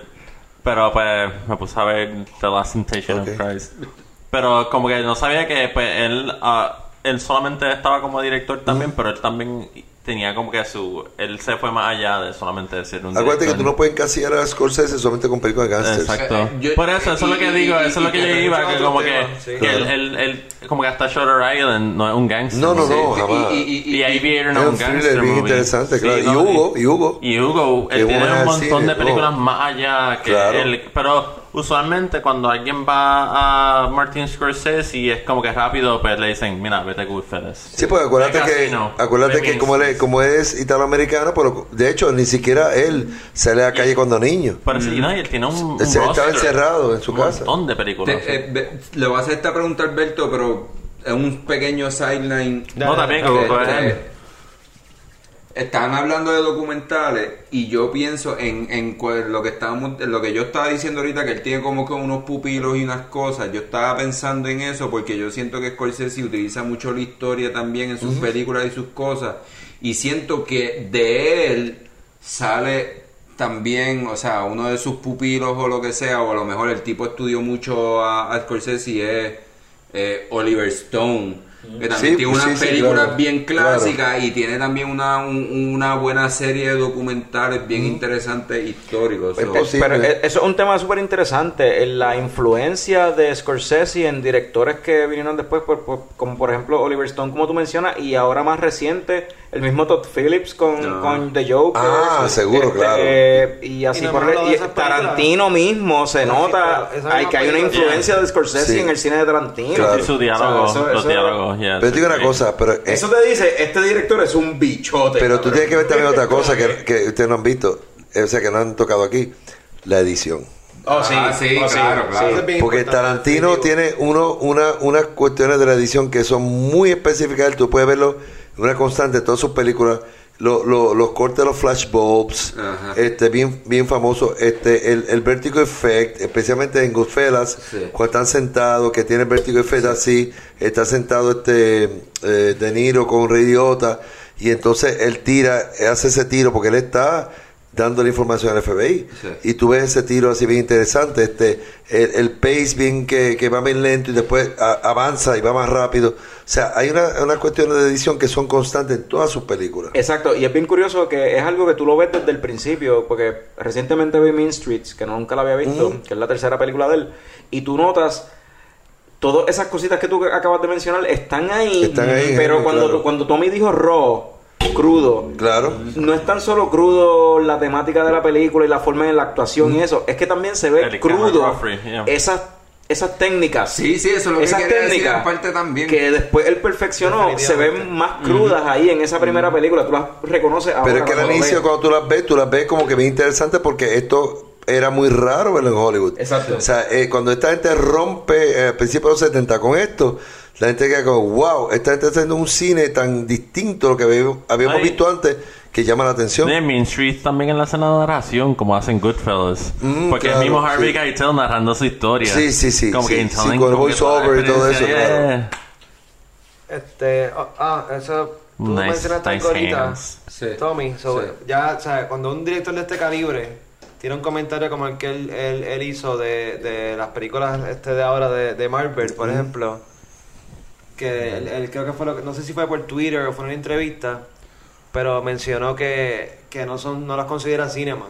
Pero pues me puse a ver The Last Temptation of Christ. Pero como que no sabía que pues él ah, él solamente estaba como director también, pero él también tenía como que su él se fue más allá de solamente ser un Acuérdate que tú no puedes encasillar a Scorsese solamente con películas de gangsters. Exacto. Eh, yo- Por eso, eso es lo que y- digo, y- eso es lo y que yo iba, que como que, sí. que Claro. el, el, el- como que hasta Shutter Island no es un gangster. No, no, no, sí, jamás. y- y- y- Y Aviator no Es es un gangster bien movie. interesante, Sí, claro. Y no, Hugo, y Hugo. Y Hugo, él tiene un montón de películas más allá que Claro. él. Pero usualmente cuando alguien va a Martin Scorsese es como que rápido pues le dicen, mira, vete a Goodfellas. Sí, pues acuérdate que, acuérdate que como, él, como es italoamericano, pero de hecho ni siquiera él sale a la calle cuando niño. Pero sí, no, y él tiene un, un estaba encerrado en su un casa. montón de películas. Te- eh, le voy a hacer esta pregunta a Alberto, pero es un pequeño sideline. no, también, Este, como. Estaban hablando de documentales y yo pienso en, en cual- lo que estábamos, en lo que yo estaba diciendo ahorita que él tiene como que unos pupilos y unas cosas. Yo estaba pensando en eso porque yo siento que Scorsese utiliza mucho la historia también en sus películas y sus cosas y siento que de él sale también, o sea, uno de sus pupilos o lo que sea, o a lo mejor el tipo estudió mucho a, a Scorsese y es eh, Oliver Stone. Que también Sí, tiene pues unas sí, sí, películas claro. bien Claro. clásicas y tiene también una, un- una buena serie de documentales bien interesantes históricos. Es So, posible. Pero eh, eso es un tema súper interesante. eh, La influencia de Scorsese en directores que vinieron después, por- por- como por ejemplo Oliver Stone, como tú mencionas, y ahora más reciente, el mismo Todd Phillips con, No. con The Joker. Ah, seguro, claro. eh, y así Y no por y películas. Tarantino mismo se nota hay, que hay una influencia de Scorsese Sí. en el cine de Tarantino. Claro. Y su diálogo, O sea, eso- los eso- diálogos, Pero te digo una sí. cosa, pero, eh, Eso te dice, este director es un bichote. pero tú cabrón. tienes que ver también otra [laughs] cosa que, que ustedes no han visto, eh, o sea, que no han tocado aquí, la edición. Oh, sí, Ah, sí, oh, claro, claro. Eso es bien Porque importante, Tarantino tiene uno, una, unas cuestiones de la edición que son muy específicas. Tú puedes verlo en una constante todas sus películas. Lo- lo- los cortes de los flashbulbs, este bien bien famoso, este el, el vertigo effect, especialmente en Goodfellas, Sí. cuando están sentados, que tiene el vertigo effect así, está sentado este eh, De Niro con un idiota y entonces él tira, hace ese tiro porque él está dando la información al FBI Sí. y tú ves ese tiro así bien interesante, este el, el pace bien que, que va bien lento y después a- avanza y va más rápido. O sea, hay una, unas cuestiones de edición que son constantes en todas sus películas. Exacto, y es bien curioso que es algo que tú lo ves desde el principio, porque recientemente vi Mean Streets, que nunca la había visto, Mm. que es la tercera película de él, y tú notas todas esas cositas que tú acabas de mencionar están ahí, Están ahí, pero eh, cuando, claro. cuando Tommy dijo raw, crudo, Claro. no es tan solo crudo la temática de la película y la forma de la actuación Mm. y eso, es que también se ve crudo yeah. esas, esas técnicas. Sí, sí, eso es lo que esas quería decir técnicas en parte también. que después él perfeccionó se ven más crudas ahí en esa primera película tú las reconoces ahora Pero es que al inicio ves. cuando tú las ves, tú las ves como que bien interesante porque esto era muy raro verlo en Hollywood. Exacto. O sea, eh, cuando esta gente rompe eh, a principios de los 70 con esto, la gente queda como, wow, esta gente está haciendo un cine tan distinto a lo que habíamos, habíamos Ay. visto antes que llama la atención. De Mean Street también en la escena de narración, como hacen Goodfellas. Mm, Porque claro, el mismo Harvey sí. Keitel narrando su historia. Sí, sí, sí, Como sí, que sí, telling con el voiceover y todo eso, claro. yeah. Este, ah, ah, eso tú Nice, mencionaste nice algo ahorita. Sí. Tommy, so, Sí. ya, o sea, cuando un director de este calibre tiene un comentario como el que él, él, él hizo de, de las películas este de ahora de, de Marvel, por ejemplo, que él, él creo que fue lo que, no sé si fue por Twitter o fue en una entrevista, pero mencionó que, que no son, no las considera cinema.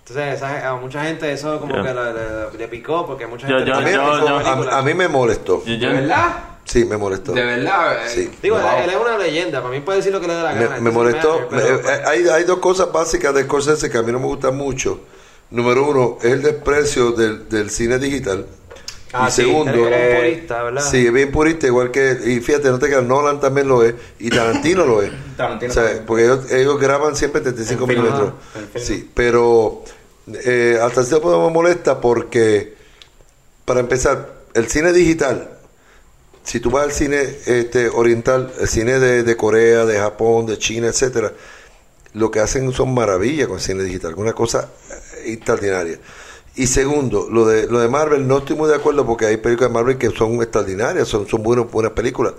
Entonces, esa- a mucha gente eso como Yeah. que le, le- le picó porque mucha gente yo- yo- yo- A, películas. a mí me molestó. Yo- ¿De yo- verdad? Sí, me molestó. De verdad. eh, Sí. Digo, wow. él es una leyenda, para mí puede decir lo que le dé la gana. me molestó. pero- Me- eh, hay, hay dos cosas básicas de Scorsese que a mí no me gustan mucho. Número uno, es el desprecio del, del cine digital. Ah, y sí, segundo, es Eh, purista, ¿verdad? Sí, es bien purista, igual que. Y fíjate, no te creas, Nolan también lo es. Y Tarantino lo es. [laughs] Tarantino O sea, también. porque ellos, ellos graban siempre 35 En film, milímetros. film. Sí, pero. Eh, hasta cierto punto me molesta porque. Para empezar, el cine digital. Si tú vas al cine este, oriental, el cine de, de Corea, de Japón, de China, etcétera, lo que hacen son maravillas con el cine digital, una cosa eh, extraordinaria. Y segundo, lo de lo de Marvel no estoy muy de acuerdo porque hay películas de Marvel que son extraordinarias, son, son buenos, buenas películas.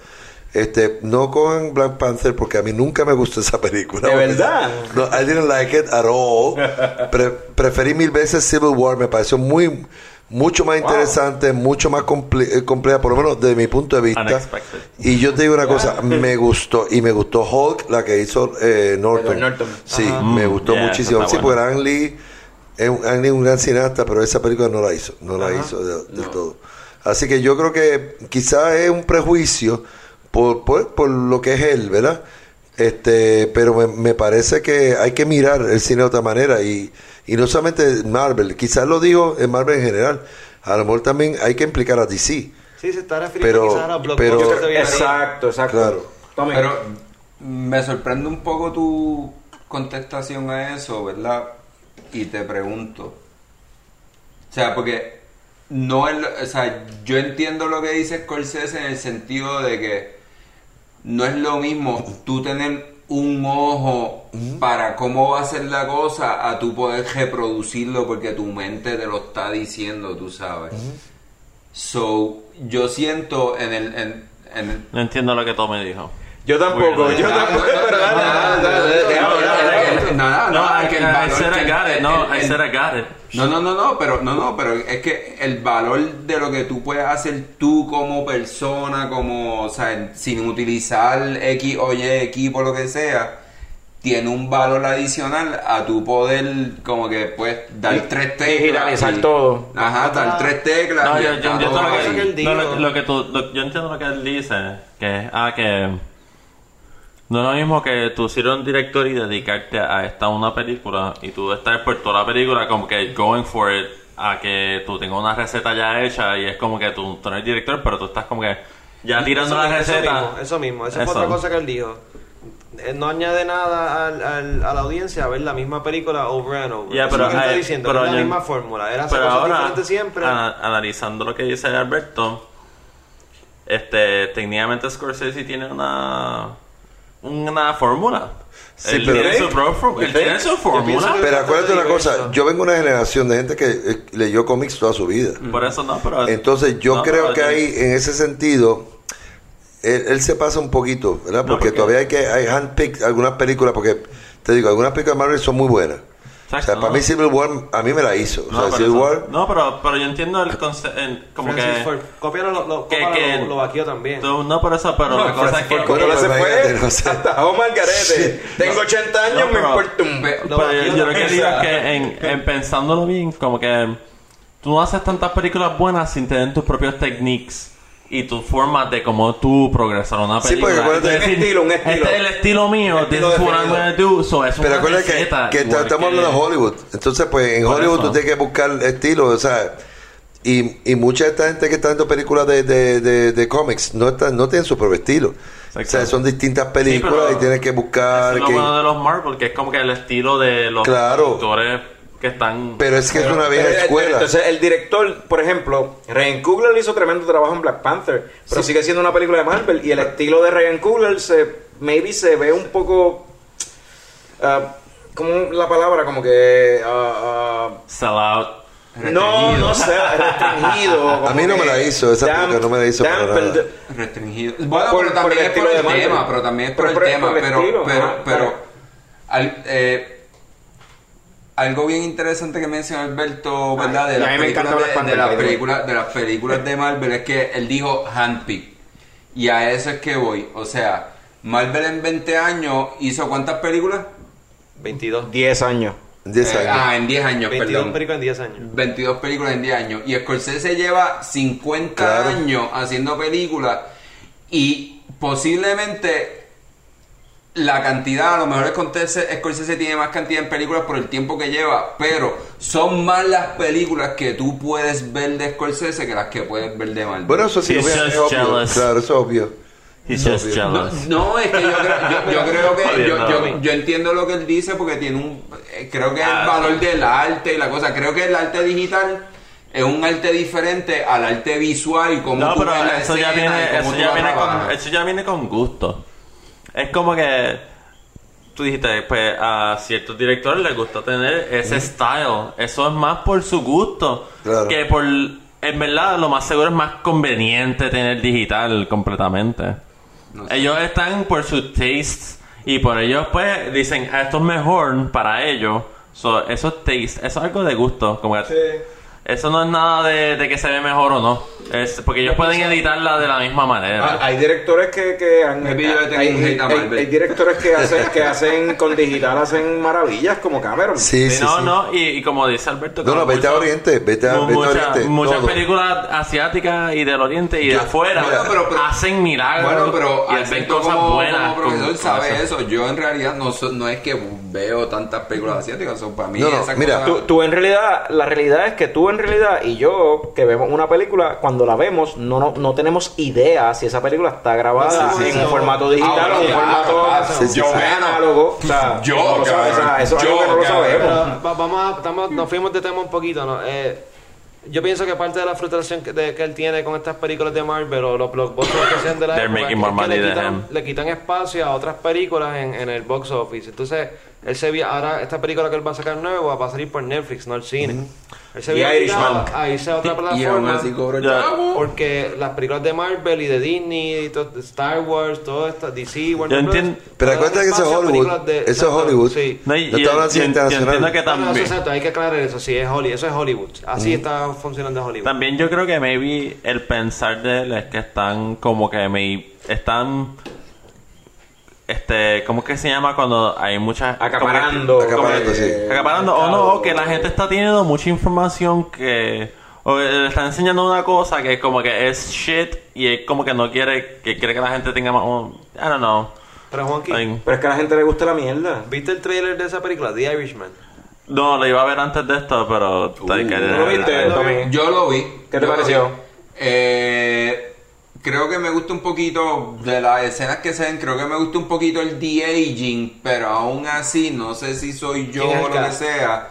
Este, no con Black Panther porque a mí nunca me gustó esa película. ¿De verdad? No, I didn't like it at all. [laughs] Pre- preferí mil veces Civil War, me pareció muy mucho más interesante, mucho más comple- eh, compleja, por lo menos desde mi punto de vista. Unexpected. Y yo te digo una cosa, me gustó y me gustó Hulk, la que hizo eh, Norton. Sí, me gustó Yeah, muchísimo. Sí, porque. Ang Lee es un, Ang Lee es un gran cineasta, pero esa película no la hizo, no la hizo de- del todo. Así que yo creo que quizás es un prejuicio por, por, por lo que es él, ¿verdad? Este, pero me, me parece que hay que mirar el cine de otra manera y, y no solamente Marvel, quizás lo digo en Marvel en general, a lo mejor también hay que implicar a DC. Sí, se está refiriendo Pero- quizás a los pero- exacto exacto Claro. Pero me sorprende un poco tu contestación a eso, ¿verdad? Y te pregunto. O sea, porque no es, lo- o sea, yo entiendo lo que dice Scorsese en el sentido de que no es lo mismo tú tener un ojo para cómo va a ser la cosa a tu poder reproducirlo porque tu mente te lo está diciendo, tú sabes. So, yo siento en el... En, en- No entiendo lo que Tom me dijo. Yo tampoco, yo tampoco, pero dale, No, que el I said I got it. No, I said I got it. No, no, no, no, pero no, no, pero es que el valor de lo que tú puedes hacer tú como persona, como, o sea, sin utilizar X o Y equipo, lo que sea, tiene un valor adicional a tu poder como que pues dar Y- tres teclas. digitalizar todo. Ajá, dar tres teclas. No, y yo, todo lo que, él dijo. no, lo, lo que tú, lo- yo entiendo lo que él dice, que ah que no es lo mismo que tú ser un director y dedicarte a esta una película y tú estar por toda la película como que going for it a que tú tengas una receta ya hecha y es como que tú, tú no eres director pero tú estás como que ya tirando Eso la mismo, eso receta. mismo, Eso mismo, esa Eso. fue otra cosa que él dijo. Eh, No añade nada al- al- a la audiencia a ver la misma película over and over. Ya, Eso pero, eh, diciendo, pero es la yo- misma fórmula. Era Pero ahora, siempre. ana- analizando lo que dice Alberto, este, técnicamente Scorsese tiene una una fórmula. Sí, él pero- tiene su, pro- él tiene su fórmula. que- Pero acuérdate una cosa, yo vengo de una generación de gente que eh, leyó cómics toda su vida. Por eso no, pero Entonces yo no, creo que yo- ahí, en ese sentido, él, él se pasa un poquito, ¿verdad? No, porque- todavía hay que hay handpick algunas películas, porque te digo, algunas películas de Marvel son muy buenas. Exacto, o sea, para no. mí Civil War, a mí me la hizo. O No, sea, por Civil eso- War, no, pero, pero yo entiendo el concepto, como Francis que... Ford Coppola lo, lo, que- que- lo, lo vaqueó también. tú- no por eso, pero la cosa es que... Bueno, él se fue no sé. hasta Omar Garete. Tengo 80 años, No, me pero- importa un... Pe- Lo Pero yo, yo lo que digo es que en, en pensándolo bien, como que tú no haces tantas películas buenas sin tener tus propios techniques y tus formas de cómo tú progresar una Sí, película. porque acuérdate- Es Un estilo, un estilo. Este es el estilo mío, Un gonna do. So, es pero acuérdate que, estamos hablando de Hollywood. Entonces, pues en Hollywood tú tienes que buscar estilo, o sea, y, y mucha de esta gente que está haciendo películas de, de, de, de cómics no, están, no tienen su propio estilo. O sea, son distintas películas y tienes que buscar... Es lo que- bueno de los Marvel, que es como que el estilo de los Claro. productores que están... Pero es que es una vieja eh, escuela. Entonces, el director, por ejemplo, Ryan Coogler hizo tremendo trabajo en Black Panther, pero sigue siendo una película de Marvel y el estilo de Ryan Coogler se, maybe se ve un poco, ah, como la palabra, como que, ah, Sell out. no, no sé, restringido. [laughs] A mí no me la hizo, esa película no me la hizo para dampened. nada. restringido. Bueno, Por- pero por también el por tema, pero también es por, Pero el por el- tema, por el pero, estilo, pero, pero, al- eh, algo bien interesante que mencionó Alberto, ¿verdad? De a las, mí me películas de, de las way. películas, de las películas de Marvel es que él dijo handpick. Y a eso es que voy. O sea, Marvel en 20 años hizo cuántas películas? 22. 10 años. 10 Eh, años. ah, en 10 años, 22 perdón. películas en 10 años. 22 películas en 10 años. Y Scorsese lleva 50 Claro. años haciendo películas. Y posiblemente la cantidad, a lo mejor Scorsese, Scorsese tiene más cantidad en películas por el tiempo que lleva. Pero son más las películas que tú puedes ver de Scorsese que las que puedes ver de Marvel. Bueno, eso sí, obvio, es obvio. Claro, eso es obvio. He's No, just jealous. No, es que yo creo, yo, yo creo que yo, Jodiendo. yo- yo entiendo lo que él dice porque tiene un eh, creo que Ah, el valor del arte y la cosa, creo que el arte digital es un arte diferente al arte visual y cómo No, tú pero ves la eso ya, viene, y cómo eso, tú ya viene con, eso ya viene con gusto. Es como que tú dijiste, pues a ciertos directores les gusta tener ese style. Eso es más por su gusto. Claro. Que por, en verdad, lo más seguro es más conveniente tener digital completamente. No sé. Ellos están por sus tastes y por ellos pues dicen, "Ah, esto es mejor para ellos. So, eso es taste, eso es algo de gusto. Como que Eso no es nada de, de que se ve mejor o no. Es porque ellos pueden editarla de la misma manera. Ah, hay directores que, que han hay, a hay- directores que hacen que hacen con digital hacen maravillas como Cameron Sí, Sí, sí, no, sí. no, y, y como dice Alberto, No, no, vete a mucho- Oriente, vete a, mu- vete a mucha- Oriente. muchas todo. películas asiáticas y del Oriente y de afuera Bueno, pero- pero- hacen milagros Bueno, pero y hacen cosas como, buenas. como profesor con sabe eso. eso. Yo en realidad no, so- no es que veo tantas películas asiáticas. son para mí No, no, mira, Tú, tú en realidad, la realidad es que tú en realidad y yo que vemos una película, cuando la vemos no, no, no tenemos idea si esa película está grabada Sí, sí, en sí. un formato digital o en un formato análogo. O sea, Yo, no lo sabes, o sea, eso es yo, algo que no lo sabemos. Pero vamos a, estamos- nos fuimos de tema un poquito, ¿no? Eh, Yo pienso que parte de la frustración que, de- que él tiene con estas películas de Marvel o los blockbusters que sean de la They're época, es que money le, quitan, le quitan espacio a otras películas en, en el box office. Entonces, él se ahora esta película que él va a sacar nuevo va a salir por Netflix, no el cine. Se Y Irishman. a irse a otra [laughs] Y plataforma. chavo. Porque las películas de Marvel y de Disney, y todo- Star Wars, todo esto, DC, Warner Yo Bros. entiendo- Pero no acuérdate que eso es Hollywood. de- Eso es Hollywood. Sí. No, y- No y- está hablando y- y- internacional. entiendo que No, no, también... es exacto, hay que aclarar eso, sí, es Hollywood, eso es Hollywood. Así está funcionando Hollywood. También yo creo que maybe el pensar de él es que están como que me están este ¿cómo es que se llama cuando hay muchas Acaparando. como Acaparando, sí. acaparando o no o que la gente está teniendo mucha información que o que le está enseñando una cosa que como que es shit y es como que no quiere que quiere que la gente tenga más un- I don't know Pero Juanqui, Pero es que a la gente le gusta la mierda. ¿viste el trailer de esa película, The Irishman? no lo iba a ver antes de esto pero ¿Tú lo viste, Tommy? Yo lo vi. ¿Qué te Yo pareció? Eh, creo que me gusta un poquito de las escenas que se ven. Creo que me gusta un poquito el de-aging. Pero aún así, no sé si soy yo ¿Quién es el o lo que sea.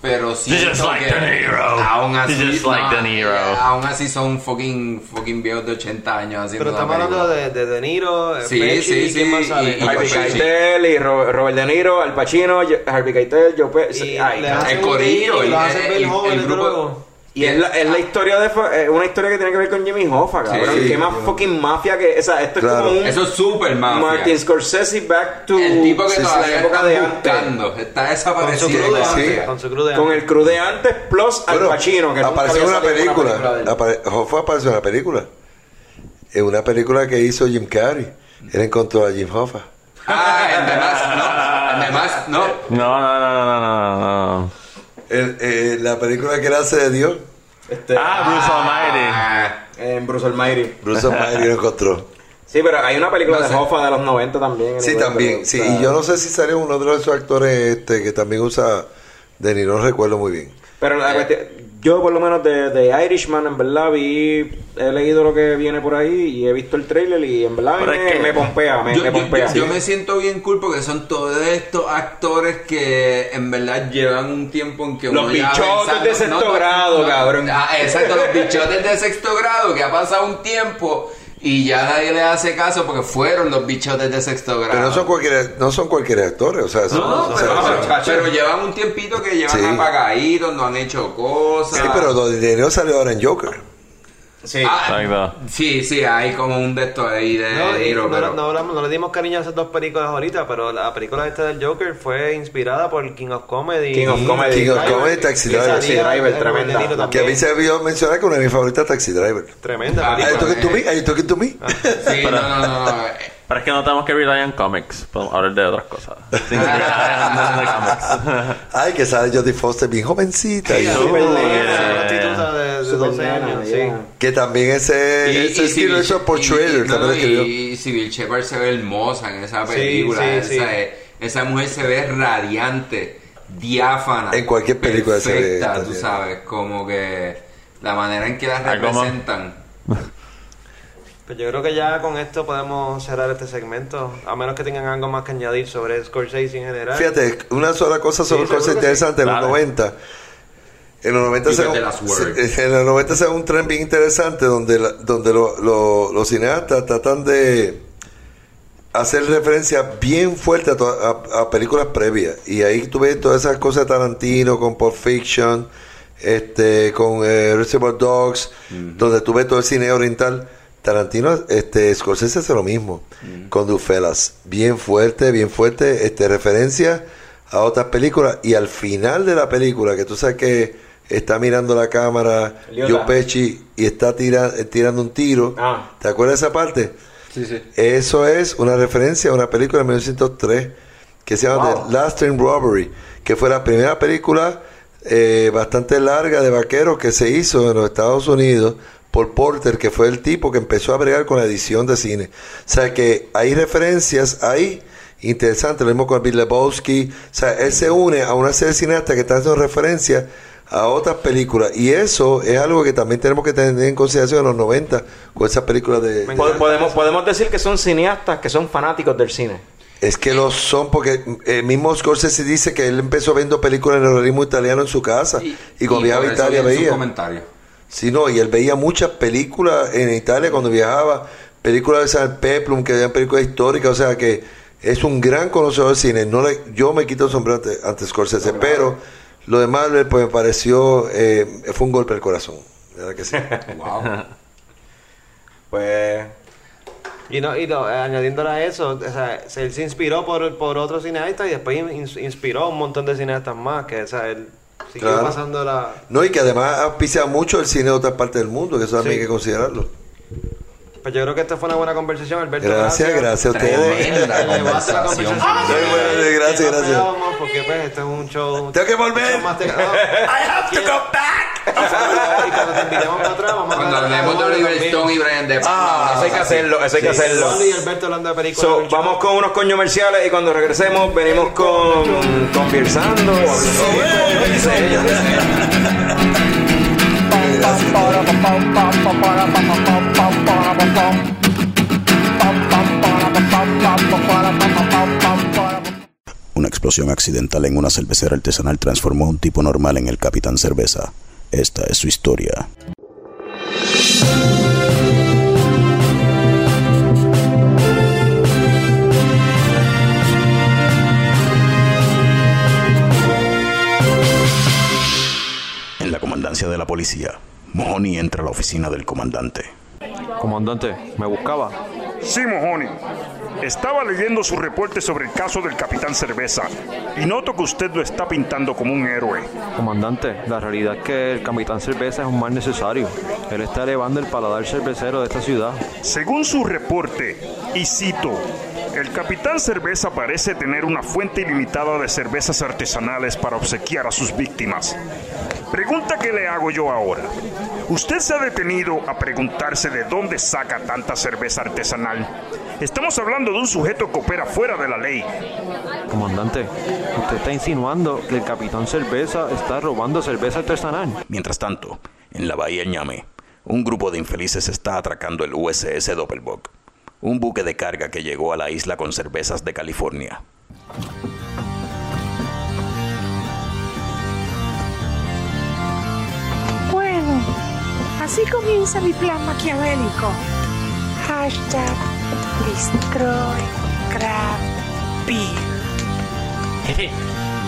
Pero sí. Like. Aún así. You just like De Niro. Aún así son fucking, fucking viejos de 80 años haciendo Pero estamos hablando de, de De Niro, eh, Sí, Pesci, sí, ¿y quién sí, más sale? y- y Harvey. Keitel y Ro- Robert De Niro, Al Pacino, Yo- Harvey Keitel, Joe Pesci. Y Ay, le cara. hacen el corillo, el- el- el grupo- nuevo. Y es la, es la historia de fa- eh, una historia que tiene que ver con Jimmy Hoffa, cabrón. Sí. Qué más fucking mafia que esa. Esto Claro. es como un Eso es super mafia. Martin Scorsese back to el tipo que sí, sí, todavía la época están de antes. buscando. Está Con su desaparecido. crew de con su crew de Con antes. el crew de antes plus Al Bueno, Pacino, que apareció en una película. él. Apare- Hoffa apareció en una película. En una película que hizo Jim Carrey. Él encontró a Jim Hoffa. Ah, en Mask, no. En Mask, no. no no no no no no eh, la película que él hace de Dios. Este, ah Bruce Almighty Ah, En Bruce Almighty. Bruce Almighty lo encontró. [laughs] Sí, pero hay una película No de sé. Hoffa de los 90 también. Sí, también. Sí, y yo no sé si salió uno de esos actores este, que también usa De Niro, no recuerdo muy bien. Pero la cuestión- yo por lo menos de, de Irishman, en verdad, vi, he leído lo que viene por ahí y he visto el trailer y en verdad Pero me, es que- me pompea, me, yo, me pompea. yo- yo me siento bien cool porque son todos estos actores que en verdad llevan un tiempo en que Los uno ya bichotes pensando- de sexto grado, cabrón. Ah, exacto, los bichotes de sexto grado que ha pasado un tiempo y ya nadie le hace caso porque fueron los bichotes de sexto grado. Pero no son cualquier, no son cualquier actores, o sea, son- No, o pero, sea, pero- son- pero llevan un tiempito que llevan Sí. apagaditos, no han hecho cosas. Sí, pero De Niro salió ahora en Joker. Sí. Ah, sí, sí, hay como un de estos ahí de No, Niro, no, pero... no hablamos- no le dimos cariño a esas dos películas ahorita, pero la película esta del Joker fue inspirada por King of Comedy. King of Comedy. King of Comedy, Taxi Driver. Taxi Driver, tremenda. Que a mí se vio mencionar que una de mis favoritas Taxi Driver. Tremenda Ah, Are you talking to me? Are you talking to me? Sí, no, no, no, no. [laughs] Pero es que no tenemos que rely en comics. Podemos hablar de otras cosas. Sin que comics. Ay, que sale Jodie Foster bien jovencita. y- Sí, prostituta de, de Super 12 nena, años, yeah. sí. Que también ese, Y- ese y estilo Civil- hecho por y- Schrader y-. Y Civil Shepard se ve hermosa en esa película. sí, esa, sí. es- esa mujer se ve radiante, diáfana. En cualquier película se ve perfecta, tú sabes, como que la manera en que la más. representan. Pues yo creo que ya con esto podemos cerrar este segmento, a menos que tengan algo más que añadir sobre Scorsese en general. Fíjate, una sola cosa sobre Sí, que interesantes. En los Dale. 90, en los 90 You se en los 90 se un tren bien interesante donde, la- donde lo- lo- los cineastas tratan de hacer referencia bien fuerte a, to- a- a películas previas. Y ahí tú ves todas esas cosas de Tarantino con Pulp Fiction, este, con eh, Reservoir Dogs, donde tú ves todo el cine oriental. Tarantino, este, Scorsese hace lo mismo con Goodfellas. Bien fuerte, bien fuerte, este, referencia a otras películas. Y al final de la película, que tú sabes que está mirando la cámara. Joe Pesci y está tira- tirando un tiro. Ah. ¿Te acuerdas de esa parte? Sí, sí. Eso es una referencia a una película de 1903 que se llama Wow. The Last Train Robbery, que fue la primera película eh, bastante larga de vaqueros que se hizo en los Estados Unidos por Porter, que fue el tipo que empezó a bregar con la edición de cine. O sea que hay referencias ahí interesantes, lo mismo con Bill Lebowski. O sea, él se une a una serie de cineastas que están haciendo referencia a otras películas. Y eso es algo que también tenemos que tener en consideración en los 90 con esas películas de... Podemos, podemos decir que son cineastas que son fanáticos del cine. Es que lo son porque el mismo Scorsese dice que él empezó viendo películas en el realismo italiano en su casa y, cuando viajaba a Italia su comentario. Sí, no, y él veía muchas películas en Italia cuando viajaba, películas de San Peplum, que veían películas históricas, o sea que es un gran conocedor de cine. No le, yo me quito el sombrero ante, ante Scorsese, pero lo de Marvel pues me pareció, eh, fue un golpe al corazón. ¿Verdad que sí? [laughs] Wow. Pues. Y, no, y no, eh, añadiéndole a eso, o sea, se- él se inspiró por, por otros cineastas y después in- inspiró a un montón de cineastas más, que o sea, él siguió Claro. pasando la... No, y que además auspicia mucho el cine de otras partes del mundo, que eso también Sí. hay que considerarlo. Pues yo creo que esta fue una buena conversación, Alberto. Gracias, gracias a ustedes. Conversación. conversación. Muy bueno, gracias, gracias. Porque pues esto es un show... Tengo que volver. show más de- [laughs] no. Y cuando te invitemos para atrás, vamos a Cuando hablemos de Oliver. Stone y Brian De Palma. Ah, eso hay que hacerlo, eso hay que hacerlo. Y Alberto hablando de películas. So, vamos con unos comerciales y cuando regresemos venimos con conversando. Una explosión accidental en una cervecera artesanal transformó a un tipo normal en el Capitán Cerveza. Esta es su historia. En la comandancia de la policía, Mahoney entra a la oficina del comandante. Comandante, ¿me buscaba? Sí, Mojoni. Estaba leyendo su reporte sobre el caso del Capitán Cerveza y noto que usted lo está pintando como un héroe. Comandante, la realidad es que el Capitán Cerveza es un mal necesario. Él está elevando el paladar cervecero de esta ciudad. Según su reporte, y cito, el Capitán Cerveza parece tener una fuente ilimitada de cervezas artesanales para obsequiar a sus víctimas. Pregunta que le hago yo ahora. ¿Usted se ha detenido a preguntarse de dónde saca tanta cerveza artesanal? Estamos hablando de un sujeto que opera fuera de la ley. Comandante, usted está insinuando que el Capitán Cerveza está robando cerveza artesanal. Mientras tanto, en la bahía Ñame, un grupo de infelices está atracando el USS Doppelbock, un buque de carga que llegó a la isla con cervezas de California. Bueno, así comienza mi plan maquiavélico. Hashtag destroy craft beer. Jefe,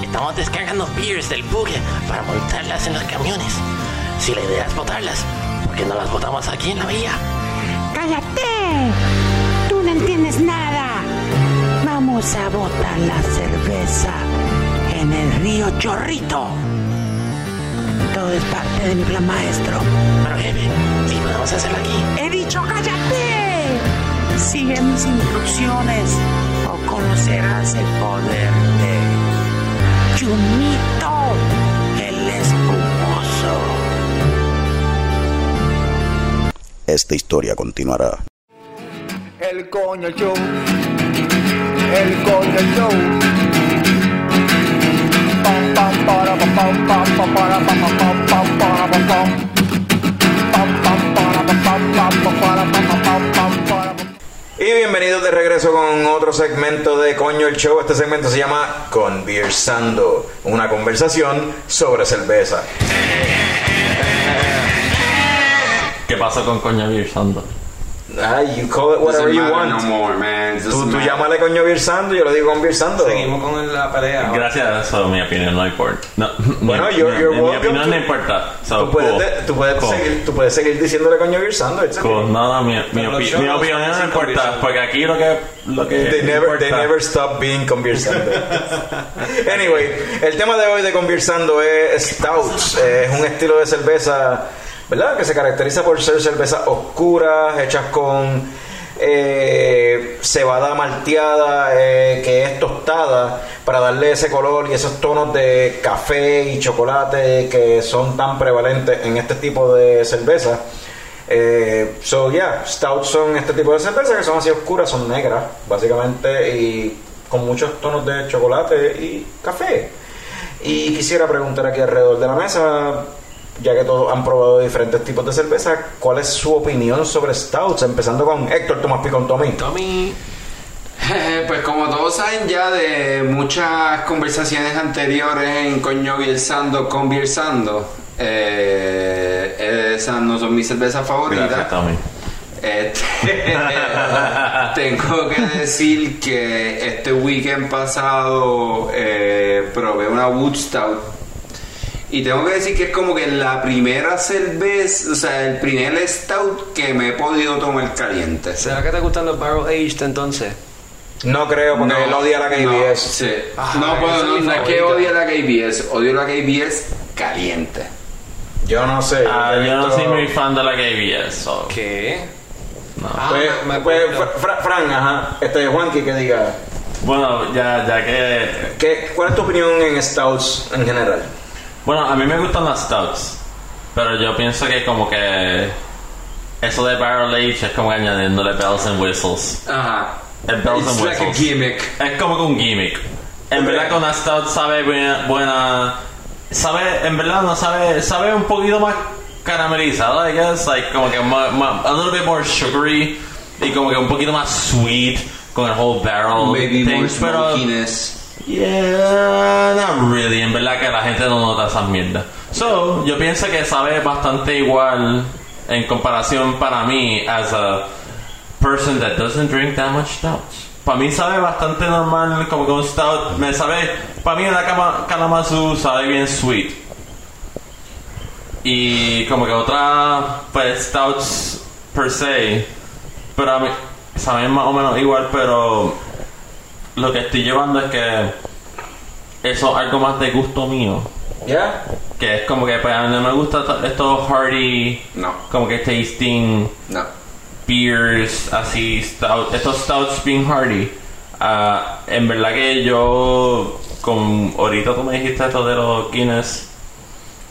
estamos descargando beers del buque para montarlas en los camiones. Si la idea es botarlas, ¿por qué no las botamos aquí en la vía? ¡Cállate! Tú no entiendes nada. Vamos a botar la cerveza en el río Chorrito. Todo es parte de mi plan maestro. Pero jefe, si podemos hacerlo aquí. He dicho cállate. Sigue mis instrucciones o conocerás el poder de Chumito, el espumoso. Esta historia continuará. El coño show. El coño show. Y bienvenidos de regreso con otro segmento de Coño el Show. Este segmento se llama Conversando, una conversación sobre cerveza. ¿Qué pasó con Coña Virsando? Ay, you call it whatever you want. no more, man. Tú, tú llámale Coño Virsando, yo lo digo Conversando. Seguimos con la pelea. Gracias a eso mi opinión no importa. No, [laughs] Bueno, mi, you're- mi- you're mi welcome opinión to- no importa. So, Tú puedes, cool. de- tú, puedes Cool. seguir, tú puedes seguir diciéndole Coño Virsando. it's okay. Cool. No, no, mi, mi, opi- mi opinión no importa. Porque aquí lo que, lo que They never, they never stop being conversando. [laughs] anyway, el tema de hoy de conversando es stouts. Es un estilo de cerveza, ¿verdad? Que se caracteriza por ser cervezas oscuras, hechas con eh, cebada malteada, eh, que es tostada, para darle ese color y esos tonos de café y chocolate que son tan prevalentes en este tipo de cerveza. Eh, so yeah, stouts son este tipo de cervezas que son así oscuras, son negras, básicamente, y con muchos tonos de chocolate y café. Y quisiera preguntar aquí alrededor de la mesa, ya que todos han probado diferentes tipos de cerveza, ¿cuál es su opinión sobre stouts? Empezando con Héctor Tomás Picón Tommy. Tommy. [laughs] Pues como todos saben ya de muchas conversaciones anteriores en Coño Conversando, Conversando, eh, esas no son mis cervezas favoritas. Gracias, Tommy. Este, [laughs] [laughs] tengo que decir que este weekend pasado eh, probé una Woodstock y tengo que decir que es como que la primera cerveza, o sea, el primer stout que me he podido tomar caliente. ¿Será que te gustan los barrel aged entonces? No creo, porque él odia la KBS. No, sí. Ah, no, puedo, es no, mi no es que odie la KBS, odio la KBS caliente. Yo no sé. Ah, yo no soy muy fan de la KBS. so- ¿Qué? No. Ah, Pues, me- me pues. Fra- Fran, ajá. Este Juanqui que diga. Bueno, ya, ya que. ¿qué, ¿Cuál es tu opinión en stouts en general? Bueno, a mí me gustan las stouts. Pero yo pienso que como que. Eso de barrel age es como añadiéndole bells and whistles. Ajá. El bells It's and like a whistles. gimmick. Es como que un gimmick. En verdad que una stout sabe buena, buena sabe, en verdad no sabe, sabe un poquito más caramelizada, I guess, like como que ma- ma- a little bit more sugary y como que un poquito más sweet con el whole barrel Maybe thing, more pero smokiness. Yeah, not really, en verdad que la gente no nota esas mierdas. So, yo pienso que sabe bastante igual en comparación para mí as a person that doesn't drink that much stouts. Para mí sabe bastante normal, como que un stout, me sabe, para mí una cama, Kalamazoo sabe bien sweet. Y como que otra, pues stouts per se, pero a mí saben más o menos igual, pero lo que estoy llevando es que eso es algo más de gusto mío. Que es como que pues, a mí no me gusta to- estos hearty, No. como que tasting No. beers así, stout, estos stouts bien hearty. Ah, en verdad que yo, con, ahorita tú me dijiste esto de los Guinness.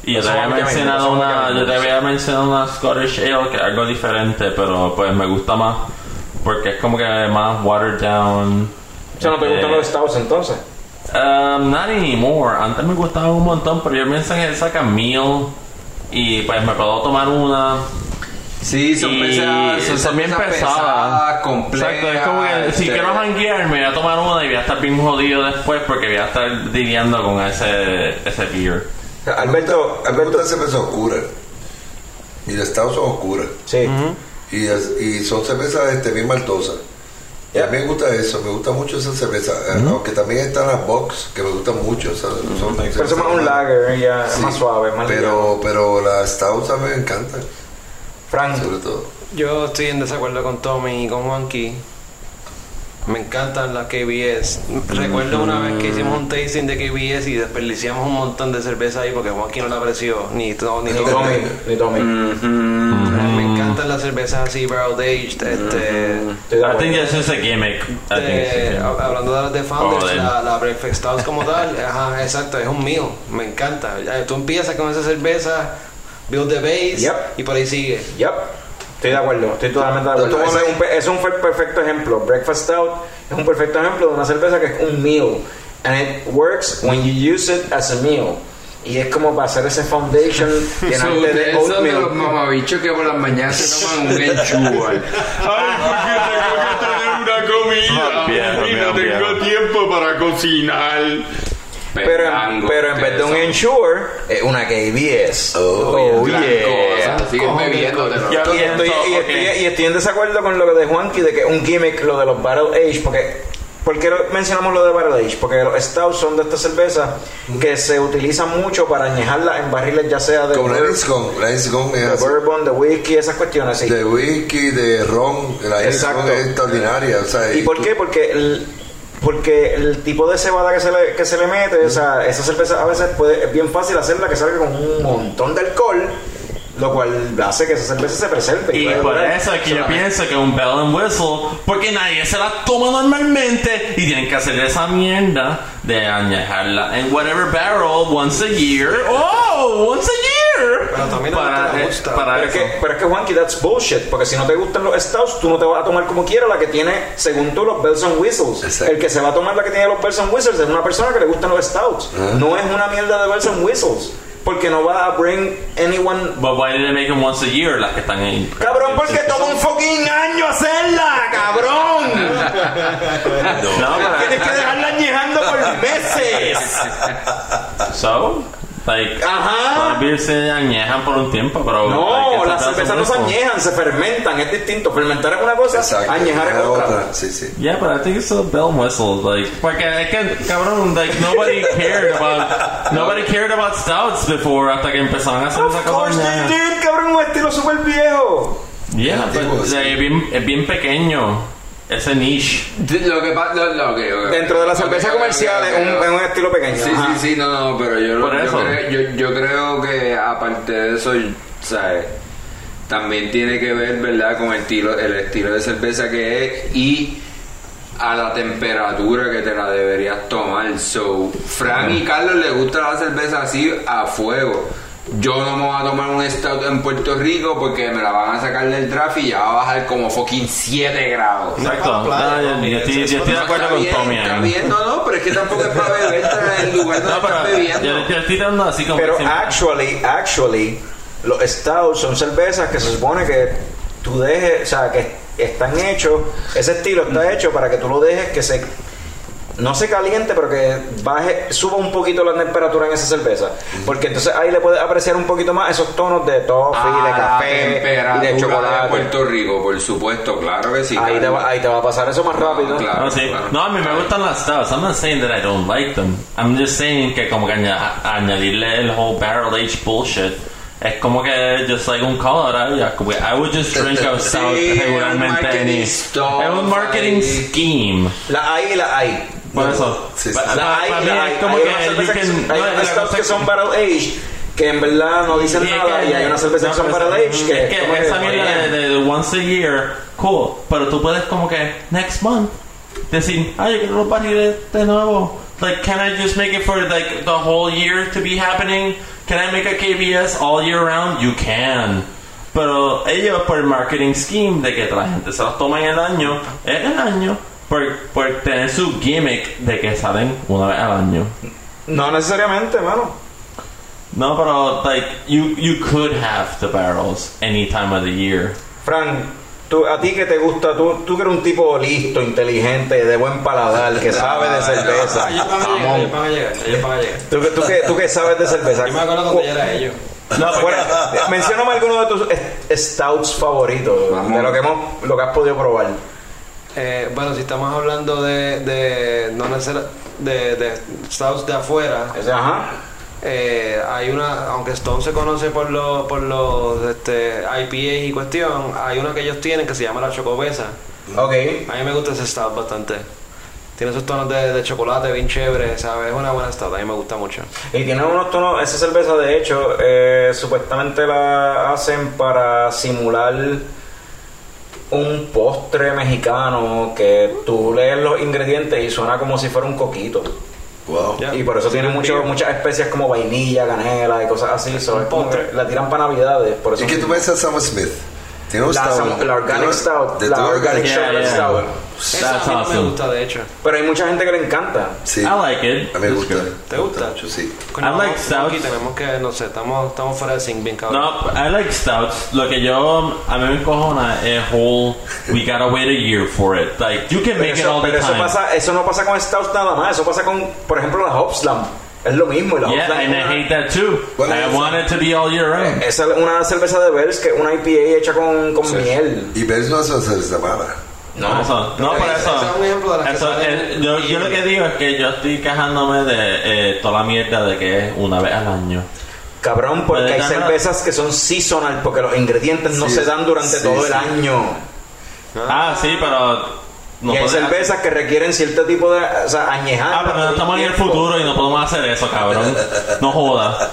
Y yo te había mencionado una, yo te había mencionado una Scottish Ale que es algo diferente, pero pues me gusta más porque es como que más watered down. Sea, ¿no te gustan los stouts entonces? Um, not anymore. Antes me gustaba un montón, pero yo pienso que sacan meal y pues me puedo tomar una. Sí, son y pesadas, son son bien pesadas. pesadas, complejas, Exacto, es como que si este- quiero janguear me voy a tomar una y voy a estar bien jodido después porque voy a estar lidiando con ese, ese beer. Alberto, Alberto. gustan cervezas oscuras. Y las estados son oscuras. Sí. Y, es- y son cervezas este, bien maltosas. Y a mí me gusta eso, me gusta mucho esa cerveza. eh, Aunque también están las box, que me gustan mucho. o sea, son Pero eso es más un lager, ya, Sí, más suave, más pero, pero las stouts a mí me encantan, Frank, sobre todo. Yo estoy en desacuerdo con Tommy y con Monkey. Me encantan las KBS. Recuerdo una vez que hicimos un tasting de KBS y desperdiciamos un montón de cerveza ahí porque Monkey no la apreció. Ni, ni ni Tommy. Tommy, ni Tommy. Me encantan las cervezas así, barrel aged. Este, I think it's just a gimmick. I de- hab- hablando de las de Founders, Joder. la, la Breakfast Stout como [laughs] tal, ajá, exacto, es un meal, me encanta. Tú empiezas con esa cerveza, build the base Yep. y por ahí sigue. Yep. Estoy de acuerdo, estoy totalmente de acuerdo. Es un, es un per- perfecto ejemplo. Breakfast Stout es un perfecto ejemplo de una cerveza que es un meal. And it works when you use it as a meal. Y es como para hacer ese foundation [laughs] So, llenarte son de oatmeal. los mamabichos que por las mañanas se toman un [laughs] enchúbal. Ay, porque tengo que tener una comida y no tengo tiempo para cocinar. Pero, pero en vez de un Ensure, es una KBS. Oh, yeah. Siguen bebiéndotelo. Ya Y estoy, pienso, y, ok. estoy, y estoy en desacuerdo con lo de Juanqui de que es un gimmick lo de los Battle Age, porque ¿por qué mencionamos lo de Battle Age? Porque los stouts son de estas cervezas que se utilizan mucho para añejarlas en barriles ya sea de, Como la la de bourbon, de whisky, esas cuestiones así. De whisky, de ron, la es extraordinaria. O sea, ¿Y por tú- qué? Porque el, porque el tipo de cebada que se le, que se le mete, o sea, esa cerveza a veces puede, es bien fácil hacerla que salga con un montón de alcohol, lo cual hace que esa cerveza se preserve. Y puede por eso es que yo pienso que un bell and whistle, porque nadie se la toma normalmente y tienen que hacer esa mierda de añejarla en whatever barrel once a year. Oh, once a year. Pero también para, ti te eh, gusta. para Pero es, que, pero es que Juanqui, that's bullshit. Porque si no te gustan los stouts, tú no te vas a tomar como quieras la que tiene, según tú, los bells and whistles. Exacto. El que se va a tomar la que tiene los bells and whistles es una persona que le gustan los stouts. No es una mierda de bells and whistles. Porque no va a bring anyone. But why did they make them once a year las que están ahí? Cabrón, porque toma un fucking año hacerla, cabrón. No, pero- Tienes que dejarla añejando por meses. So, like, Ajá. las beers se añejan por un tiempo, pero. No, like, las cervezas no se añejan, se fermentan, es distinto. Fermentar es una cosa, Exacto. añejar es otra. Sí, sí. Yeah, but I think it's still bell and whistles. Like, porque es que, cabrón, like, nobody [laughs] cared about, nobody cared about stouts before hasta que empezaron a hacer esa Of course they did, cabrón, un estilo súper viejo. Yeah, sí. es, bien, es bien pequeño. Ese niche. Lo que pasa, lo, lo que- lo que- Dentro de la cerveza ok, ok, comercial es un, estilo pequeño. Sí, ajá. sí, sí, no, no, pero yo, Por yo, eso. creo, yo, yo creo que aparte de eso, ¿sabes? También tiene que ver, ¿verdad?, con el estilo, el estilo de cerveza que es y a la temperatura que te la deberías tomar. So, Frank y Carlos les gusta la cerveza así a fuego. Yo no me voy a tomar un stout en Puerto Rico porque me la van a sacar del draft y ya va a bajar como fucking 7 grados. Exacto. playa, No, yo, estoy, eso- yo estoy de No, acuerdo con Tommy Está bien, no, no, pero es que tampoco es para beber en el lugar donde No, estás bebiendo. yo, yo estoy dando así como. Pero actually, actually, los stouts son cervezas que se supone que tú dejes, o sea, que están hechos, ese estilo está hecho para que tú lo dejes que se no se caliente, pero que baje, suba un poquito la temperatura en esa cerveza. Porque entonces ahí le puedes apreciar un poquito más esos tonos de toffee, Ah, de café y de chocolate. Puerto Rico, por supuesto, claro que sí. ahí, te va, ahí te va a pasar eso más rápido. claro. No, sí. claro. No, a mí me gustan las stouts. I'm not saying that I don't like them. I'm just saying que como que aña- añadirle el whole barrel aged bullshit es como que just like un color. I would just drink a [laughs] stout Sí, regularmente. un marketing Es un marketing scheme. La hay y la hay. Por eso. sí, sí. hay hay. como hay que unas cervezas que son, hay no, que barrel aged que en verdad no dicen Sí, nada y hay unas cervezas no, que son barrel es- que, es que esa mierda de, once a year, cool. Pero tú puedes como que next month decir, ay, yo quiero los barriles de nuevo. Like, can I just make it for like the whole year to be happening? Can I make a KBS all year round? You can. Pero ellos por el marketing scheme de que la gente se los toma en el año, es el año. Por, por tener su gimmick de que salen una vez al año. No necesariamente, mano. No, pero like you you could have the barrels any time of the year. Frank, tú, a ti que te gusta, tú, tú que eres un tipo listo, inteligente, de buen paladar, que sabe de cerveza. Ellos van a llegar, ellos van a llegar. Tú, que- tú que, tú que sabes de cerveza. Yo me acuerdo cuando yo era ellos. No, fuera, mencióname alguno de tus stouts favoritos, Vamos. de lo que hemos, lo que has podido probar. Eh, bueno, si estamos hablando de, de no necesar- de, de de afuera, ajá. eh, hay una, aunque Stone se conoce por los por los este, IPA y cuestión, hay una que ellos tienen que se llama la Chocobesa. Ok. A mí me gusta ese stout bastante. Tiene esos tonos de, de chocolate bien chévere, ¿sabes? Es una buena stout, a mí me gusta mucho. Y tiene unos tonos, esa cerveza de hecho, eh, supuestamente la hacen para simular un postre mexicano que tú lees los ingredientes y suena como si fuera un coquito. Wow. Y por eso tiene mucho, muchas especias como vainilla, canela y cosas así. so, es como postre. que la tiran para navidades. Por eso ¿Y qué tú ves a Sam Smith? La, stout. la organic stout, de la organic Yeah, chocolate yeah. stout. Eso a That's no me awesome. gusta, de hecho. Pero hay mucha gente que le encanta. Sí. I like it. A mí me gusta. ¿Te gusta? mucho, sí. I like stouts. Aquí tenemos que, no sé, estamos, estamos fuera de zinc bien cabrón. No, I like stouts. Lo que yo a mí me encojona es whole. We gotta wait a year for it. Like you can Pero, make it eso, all the pero eso time. pasa, eso no pasa con stouts nada más. Eso pasa con, por ejemplo, la Hopslam. Es lo mismo. y La Yeah, and I es una- hate that too. Bueno, I eso- want it to be all year round. Esa es una cerveza de Bells que es una IPA hecha con, con miel. Y ves no es una cerveza mala. No, eso, no, por eso. ese es un ejemplo de eso, eh, yo, yo lo que digo es que yo estoy quejándome de eh, toda la mierda de que es una vez al año. Cabrón, porque hay cervezas que son seasonal porque los ingredientes no Sí, se dan durante sí, todo sí. el año. Ah, sí, pero. No y hay cervezas que requieren cierto tipo de. O sea, añejar. Ah, pero no estamos en el futuro y no podemos hacer eso, cabrón. No jodas.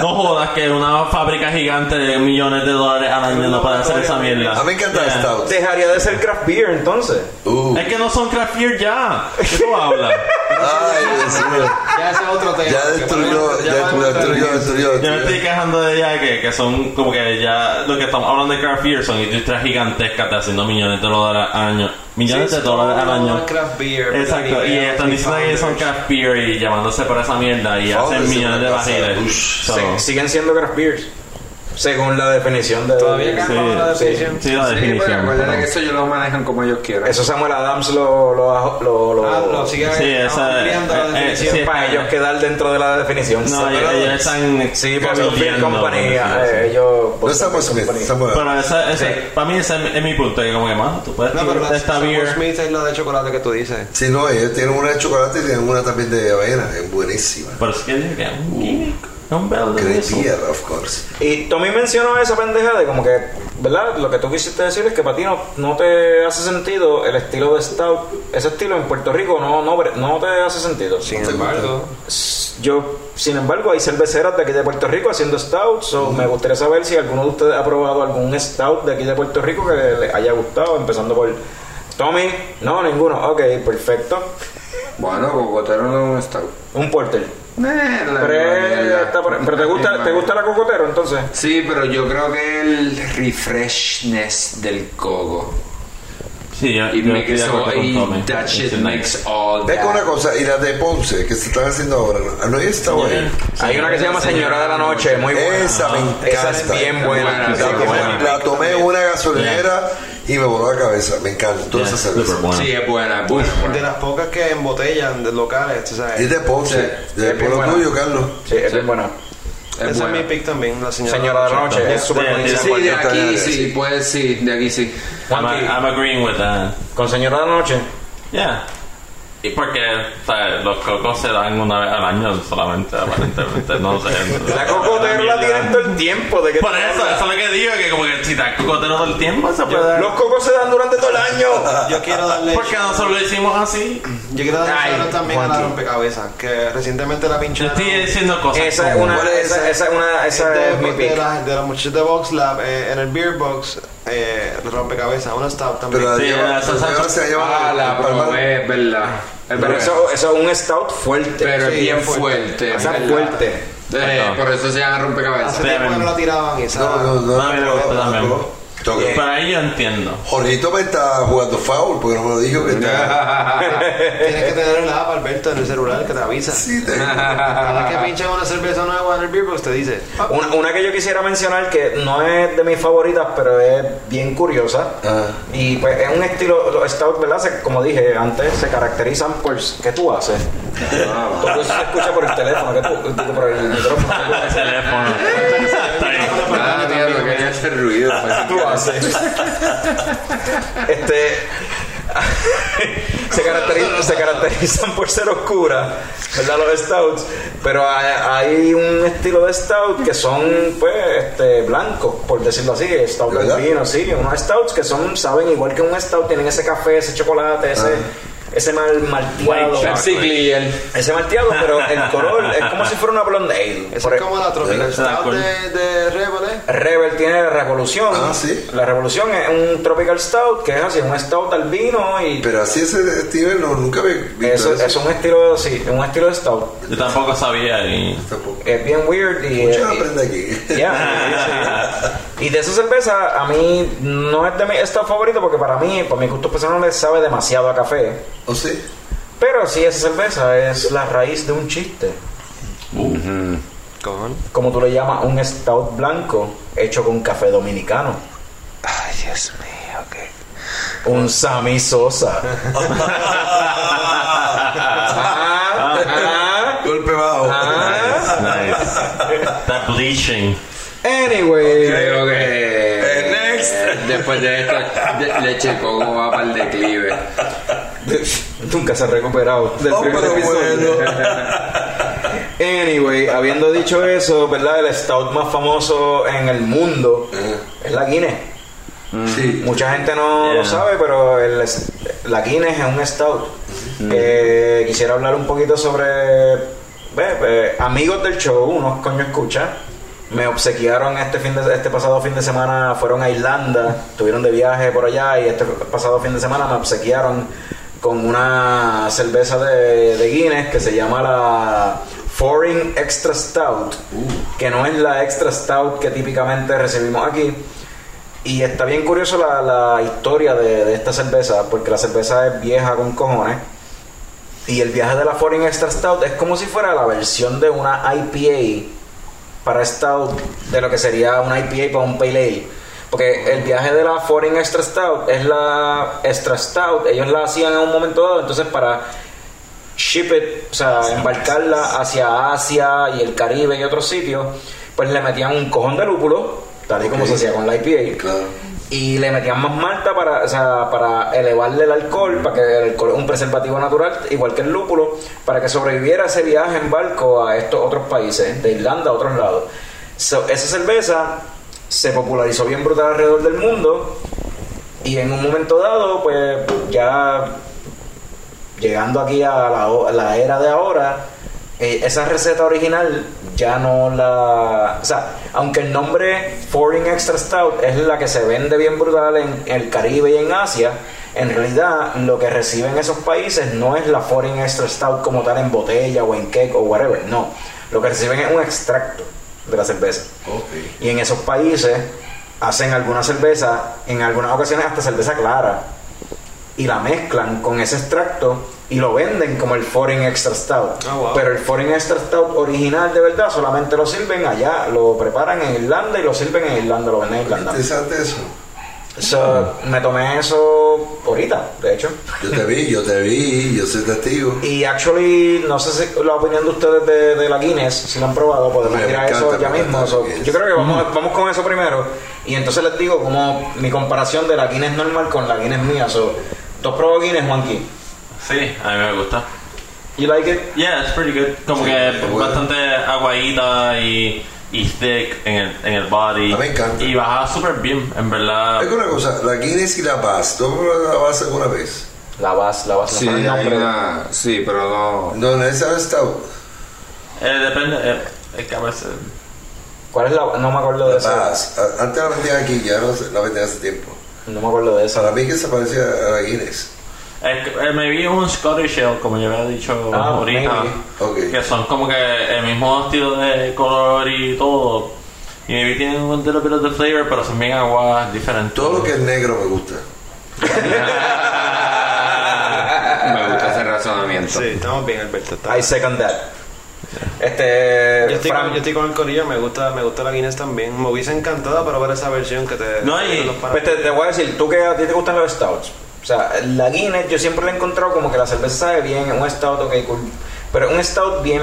No jodas que una fábrica gigante de millones de dólares al año no puede hacer esa mierda. A mí me encanta Yeah. stout. Dejaría de ser craft beer entonces. Uh. Es que no son craft beer ya. ¿Qué tú hablas? Ay, Dios mío. Ya ese es otro tema. Ya destruyó, ya destruyó, eso. destruyó. Yo me estoy quejando de ella que, que son como que ya lo que estamos hablando de craft beer son industrias gigantescas de haciendo millones de dólares al año. Millones Sí, de dólares al año. craft beer, Exacto, y están diciendo que son craft beer y llamándose por esa mierda y hacen millones de Se- siguen siendo craft beers. Según la definición de... Todavía cambia la Sí. definición. Sí, la Sí, pero definición. acuérdate que eso ellos lo manejan como ellos quieran. Eso Samuel Adams lo... lo, lo, lo- Ah, lo sigue Sí, esa- ampliando la eh, eh, definición. sí, para ellos quedar dentro de la definición. No, Sí, ellos, pero- ellos están Sí, cambiando, Company, sí, eh, sí. ellos... No Samuel Smith, Samuel. Pero esa, esa, Sí. para mí ese es, es mi punto, que como que más, tú puedes No, pero la esta Samuel beer. Smith es la de chocolate que tú dices. Sí, no, ellos tienen una de chocolate y tienen una también de avena, es buenísima. Pero es que es que es un gimmick, bell de eso. beer, of course. Y Tommy mencionó esa pendeja de como que, ¿verdad? Lo que tú quisiste decir es que para ti no, no te hace sentido el estilo de Stout. Ese estilo en Puerto Rico no, no, no te hace sentido. Sin embargo, Yo, sin embargo, hay cerveceras de aquí de Puerto Rico haciendo Stout. So me gustaría saber si alguno de ustedes ha probado algún Stout de aquí de Puerto Rico que le haya gustado. Empezando por Tommy. No, ninguno. Ok, perfecto. Bueno, Cocotero no es un stout. Un porter. Eh, la Pero, mierda. está por- pero te gusta, ¿te gusta la cocotero entonces? Sí, pero yo creo que el refreshness del coco. Sí, yo, It yo makes estoy de so, acuerdo con y Tommy. that shit makes all Ve that. con una cosa, y las de Ponce, que se están haciendo ahora, ¿no? ¿No hay esta ahí? Hay una que se llama Señora de la Noche, muy buena. Esa me encanta. Esa es bien buena. buena, me- buena. la tomé en una gasolinera y me voló la cabeza. Me encantó Yeah, esa super cerveza. Sí, es buena, es buena. de las pocas que embotellan de locales, tú sabes. Y es de Ponce, Sí, de es pueblo buena. tuyo, Carlos. Sí, es bien buena. Es Esa es buena. mi pick también, la señora. Señora de la Noche, es súper Sí, buenísima. Sí, de aquí sí, sí. pues sí, de aquí sí. I'm, I'm agreeing with that. con Señora de la Noche. Yeah. Y porque ¿sabes? los cocos se dan una vez al año solamente, aparentemente, no sé. [laughs] La cocotero la tienen todo el tiempo. ¿de Por eso, hablas? eso es lo que digo, que como que si dan cocotero todo el tiempo, se puede dar. Los cocos se dan durante todo el año. [laughs] Yo quiero darle. Porque nosotros lo hicimos así. Yo quiero darle Ay, también a la rompecabezas, que recientemente la Yo pincharon. estoy diciendo cosas Esa es una, ¿Cuál es esa, esa es una, esa de, es mi de, pick. la- de los muchachos de Box Lab eh, en el Beer Box, eh, rompecabezas, una stout también. Pero la Sí, lleva, la lleva- se lleva Ah, la es verdad. Es Pero eso, eso es un stout fuerte. Pero es Sí, bien fuerte. fuerte. Esa es es verdad. fuerte. Eh, por eso se llama Hace rompecabezas. tiempo que no la tiraban esa. No, no, no. No, a mí me gusta también. Tengo que- Para ahí yo entiendo. Jorgito me está jugando foul porque no me lo dijo que está. [laughs] Tienes que tener el app, Alberto, en el celular que te avisa. Sí, te- Cada vez que pinchan una cerveza nueva en el Beer Box te dice. "Ah, Una, una que yo quisiera mencionar que no es de mis favoritas, pero es bien curiosa. Ah. Y pues es un estilo, los stout, ¿verdad? Se- como dije antes, se caracterizan por. ¿Qué tú haces? Todo eso se escucha por el teléfono, ¿qué tú, por el micrófono. [laughs] El teléfono. Hacer ruido. [laughs] pues, ¿Qué tú haces? [laughs] este. [laughs] se, caracterizan, se caracterizan por ser oscuras, ¿verdad? Los stouts. Pero hay, hay un estilo de stout que son, pues, este, blancos, por decirlo así. Stout albino, sí. Unos stouts que son, saben, igual que un stout, tienen ese café, ese chocolate, ese. Ese mal Clear. Ese malteado, pero el color es como si fuera una blonde ale. Esa es como la Tropical Stout cool. de, de Rebel, ¿eh? Rebel tiene la Revolución. Ah, sí. La Revolución es un Tropical Stout, que es así, un Stout albino y Pero así ese estilo no, nunca me visto eso, eso. es un estilo, sí, un estilo de Stout. Yo tampoco sabía y... Tampoco. Es bien weird y... Mucho y- aprende aquí. [laughs] ya, sí. Y de esa cerveza, a mí no es de mi Stout favorito porque para mí, por mi gusto personal, le sabe demasiado a café. ¿O sí? Pero sí, esa cerveza es la raíz de un chiste. Con. Como tú le llamas, un Stout blanco hecho con café dominicano. Ay, Dios mío, qué. Un Sammy Sosa. [laughs] Golpe bajo. ah. Nice. That bleaching. Anyway. Creo que. next. Después de esto, de- leche coco va para el declive. [laughs] Nunca se ha recuperado del Oh, primer pero episodio. bueno. [laughs] Anyway, habiendo dicho eso, ¿verdad? El stout más famoso en el mundo es la Guinness. Sí. Mucha gente no Yeah. lo sabe, pero el, la Guinness es un stout. Eh, quisiera hablar un poquito sobre ve, ve, amigos del show, unos coño escucha. Me obsequiaron este fin de, este pasado fin de semana, fueron a Irlanda, estuvieron de viaje por allá y este pasado fin de semana me obsequiaron con una cerveza de, de Guinness que se llama la Foreign Extra Stout, que no es la Extra Stout que típicamente recibimos aquí. Y está bien curioso la, la historia de, de esta cerveza, porque la cerveza es vieja con cojones. Y el viaje de la Foreign Extra Stout es como si fuera la versión de una IPA para stout de lo que sería una IPA para un pale ale. Porque el viaje de la Foreign Extra Stout es la Extra Stout, ellos la hacían en un momento dado, entonces para ship it, o sea, embarcarla hacia Asia y el Caribe y otros sitios, pues le metían un cojón de lúpulo, tal y como se hacía con la IPA. Y le metían más malta para, o sea, para elevarle el alcohol, para que el alcohol es un preservativo natural, igual que el lúpulo, para que sobreviviera ese viaje en barco a estos otros países, de Irlanda a otros lados. So, esa cerveza se popularizó bien brutal alrededor del mundo y en un momento dado, pues ya llegando aquí a la, la era de ahora, eh, esa receta original ya no la... O sea, aunque el nombre Foreign Extra Stout es la que se vende bien brutal en el Caribe y en Asia, en realidad lo que reciben esos países no es la Foreign Extra Stout como tal en botella o en cake o whatever, no. Lo que reciben es un extracto de la cerveza. Y en esos países hacen alguna cerveza, en algunas ocasiones hasta cerveza clara, y la mezclan con ese extracto y lo venden como el Foreign Extra Stout. Pero el Foreign Extra Stout original de verdad solamente lo sirven allá, lo preparan en Irlanda y lo sirven en Irlanda, lo venden en Irlanda. Interesante eso. So, me tomé eso ahorita, de hecho. Yo te vi, yo te vi, yo soy testigo. Y actually, no sé si la opinión de ustedes de, de la Guinness, si lo han probado, podemos Me ir a encanta, eso ya mismo. So, la yo creo que vamos, vamos con eso primero. Y entonces les digo como mi comparación de la Guinness normal con la Guinness mía. So, ¿Tú has probado Guinness, Juanqui? Sí, a mí me gusta. You like it? Yeah, it's pretty good. Como Sí, que bastante aguadita y, y thick en el, en el body. A mí me encanta. Y baja súper bien, en verdad. Hay una cosa, la Guinness y la Bass, ¿tú la Bass alguna vez? La vas, la vas. Sí, hay una- sí, pero no. No, no es el Stout. Eh, depende, eh, es que a veces... ¿Cuál es la? No me acuerdo de La esa. Antes la vendían aquí, ya no la vendían hace tiempo. No me acuerdo de esa. Para mí que se parecía a la Guinness. Eh, me vi un Scottish Ale, como yo había dicho Ah, ahorita. maybe. Ok. Que son como que el mismo estilo de color y todo. Y maybe tienen un little bit of the flavor, pero son bien aguas diferentes. Todo lo que es negro me gusta. [laughs] Me gusta ese razonamiento. Sí, estamos bien, Alberto. está- I second that. Este. Yo estoy, con, yo estoy con el corillo, me gusta, me gusta la Guinness también. Me hubiese encantado para ver esa versión que te. No, y- Pues te, te voy a decir, tú que a ti te gustan los stouts. O sea, la Guinness yo siempre la he encontrado como que la cerveza sabe bien, un stout, ok, cool. Pero un stout bien,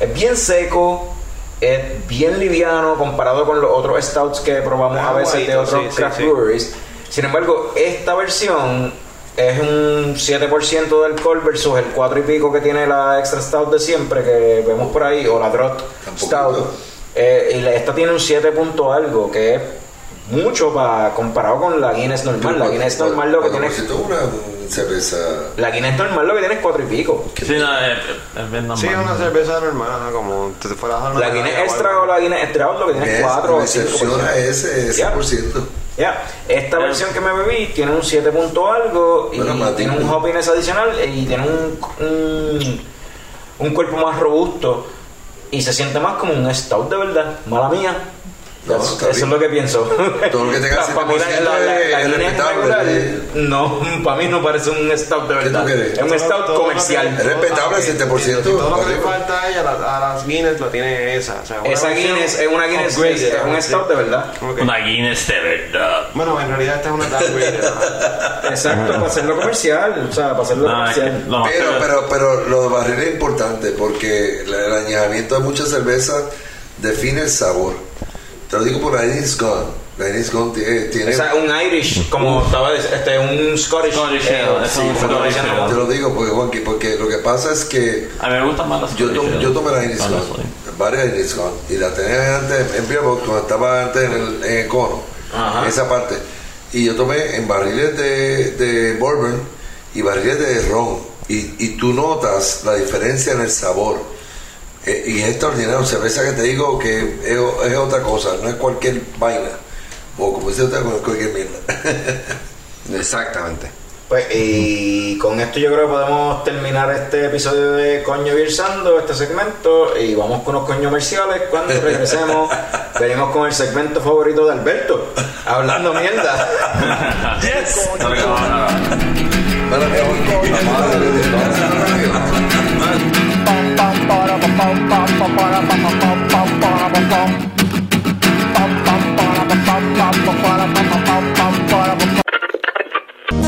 es bien seco, es bien liviano comparado con los otros stouts que probamos a veces de otros sí, craft sí. breweries. Sin embargo, esta versión es un 7% de alcohol versus el 4 y pico que tiene la extra stout de siempre que vemos por ahí, o la Drot Stout. Eh, y esta tiene un 7 punto algo, que es mucho para comparado con la Guinness normal. La Guinness normal lo que tiene Si tú una cerveza. la Guinness normal lo que tiene es 4 y pico. Sí, no, es, es bien normal. Sí, es una cerveza normal, ajá, como te fueras a La Guinness extra o la Guinness extra lo que tiene es 4 me o 5 decepciona ese Ya. 100%. Ya, esta versión que me bebí tiene un 7 punto algo y Bueno, más tiene un hoppiness adicional y tiene un, un, un cuerpo más robusto y se siente más como un stout de verdad. Mala mía. No, Eso- es lo que pienso. Todo lo que tenga la- 7% la- la- la es respetable. No, para mí no parece un stout de ¿Qué tú verdad. Es un Todo- stout todo comercial. Es respetable el 7%. Todo lo que le falta a ella, a, la- las Guinness, lo tiene esa. O sea, una Esa Guinness es una Guinness, es, upgraded, es un stout de verdad. Una Guinness de verdad. Bueno, en realidad esta es una downgraded. ajá. [laughs] Exacto, para hacerlo comercial. O sea, para hacerlo No, comercial. más Pero, pero, pero lo de barril es importante porque la- el añadimiento de muchas cervezas define el sabor. Te lo digo por la Guinness Gone. La Guinness Gone tiene... tiene- O sea, un Irish, como estaba diciendo, este, un Scottish. Scottish eh, sí, un Scottish. Ale. te lo digo porque, Juanqui, porque lo que pasa es que A mí me gustan más las yo, yo tomé la Gone, honestly. varias Guinness Gone, y la tenía antes en Beer Box, cuando estaba antes en el, en el cono, Ajá. en esa parte. Y yo tomé en barriles de, de bourbon y barriles de ron. Y, y tú notas la diferencia en el sabor. Eh, y es extraordinario. Cerveza que te digo que es, es otra cosa, no es cualquier vaina. O como dice usted, no es cualquier mierda. [laughs] Exactamente. Pues, y con esto yo creo que podemos terminar este episodio de Coño Virsando, este segmento, y vamos con los coños comerciales. Cuando regresemos, [laughs] venimos con el segmento favorito de Alberto, hablando mierda. yes.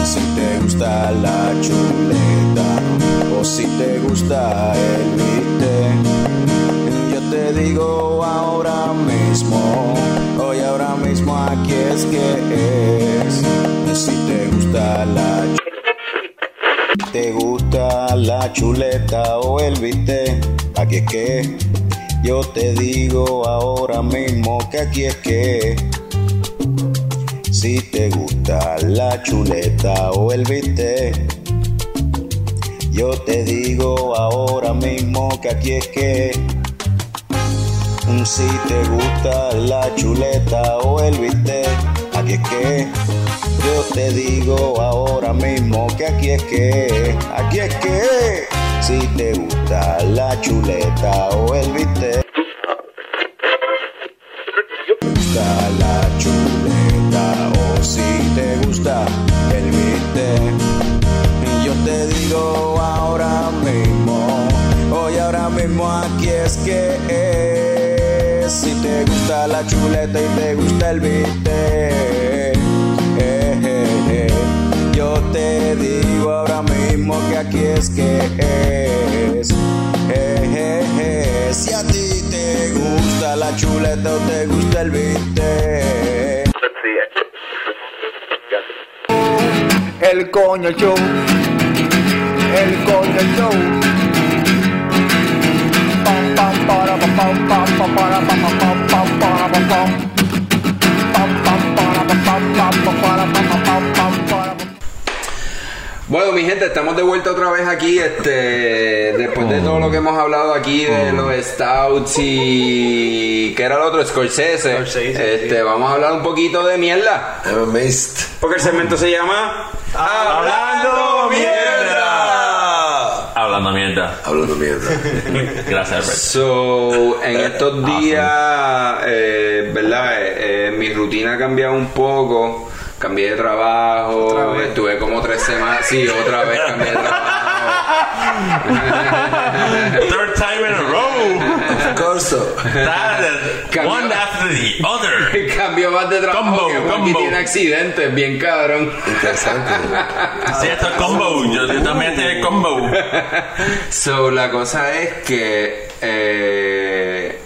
Si te gusta la chuleta o si te gusta el vite, yo te digo ahora mismo, hoy ahora mismo aquí es que es. Si te gusta la chuleta, te gusta la chuleta o el bistec, aquí es que yo te digo ahora mismo que aquí es que si te gusta la chuleta o el bistec, yo te digo ahora mismo que aquí es que si te gusta la chuleta o el bistec, aquí es que yo te digo ahora mismo que aquí es que, aquí es que si te gusta la chuleta o el bistec, gusta la chuleta o si te gusta el bistec, yo te digo ahora mismo, hoy ahora mismo aquí es que es, si te gusta la chuleta y te gusta el bistec, eh, eh, eh, si a ti te gusta la chuleta o te gusta el bistec. El coño show. El coño show. Pam pam para pam pam pam pam para pam pam pam pam para pam pam. Pam pam para pam pam pam pam para pam pam. Bueno, mi gente, estamos de vuelta otra vez aquí, este, después de todo lo que hemos hablado aquí de los stouts y ¿qué era el otro? Scorsese. este, vamos a hablar un poquito de mierda. Porque el segmento se llama Hablando Mierda. Hablando mierda. Hablando mierda. [laughs] Gracias, Albert. So, en estos días, eh, ¿verdad? Eh, eh, mi rutina ha cambiado un poco. Cambié de trabajo, estuve como tres semanas. Sí, otra vez cambié de trabajo. [laughs] Third time in a row. Of course. That one after the other. [laughs] Cambió más de trabajo Combo, que combo. tiene accidentes, bien cabrón. Interesante. [laughs] Sí, esto es combo. Yo, yo también en combo. So, la cosa es que eh,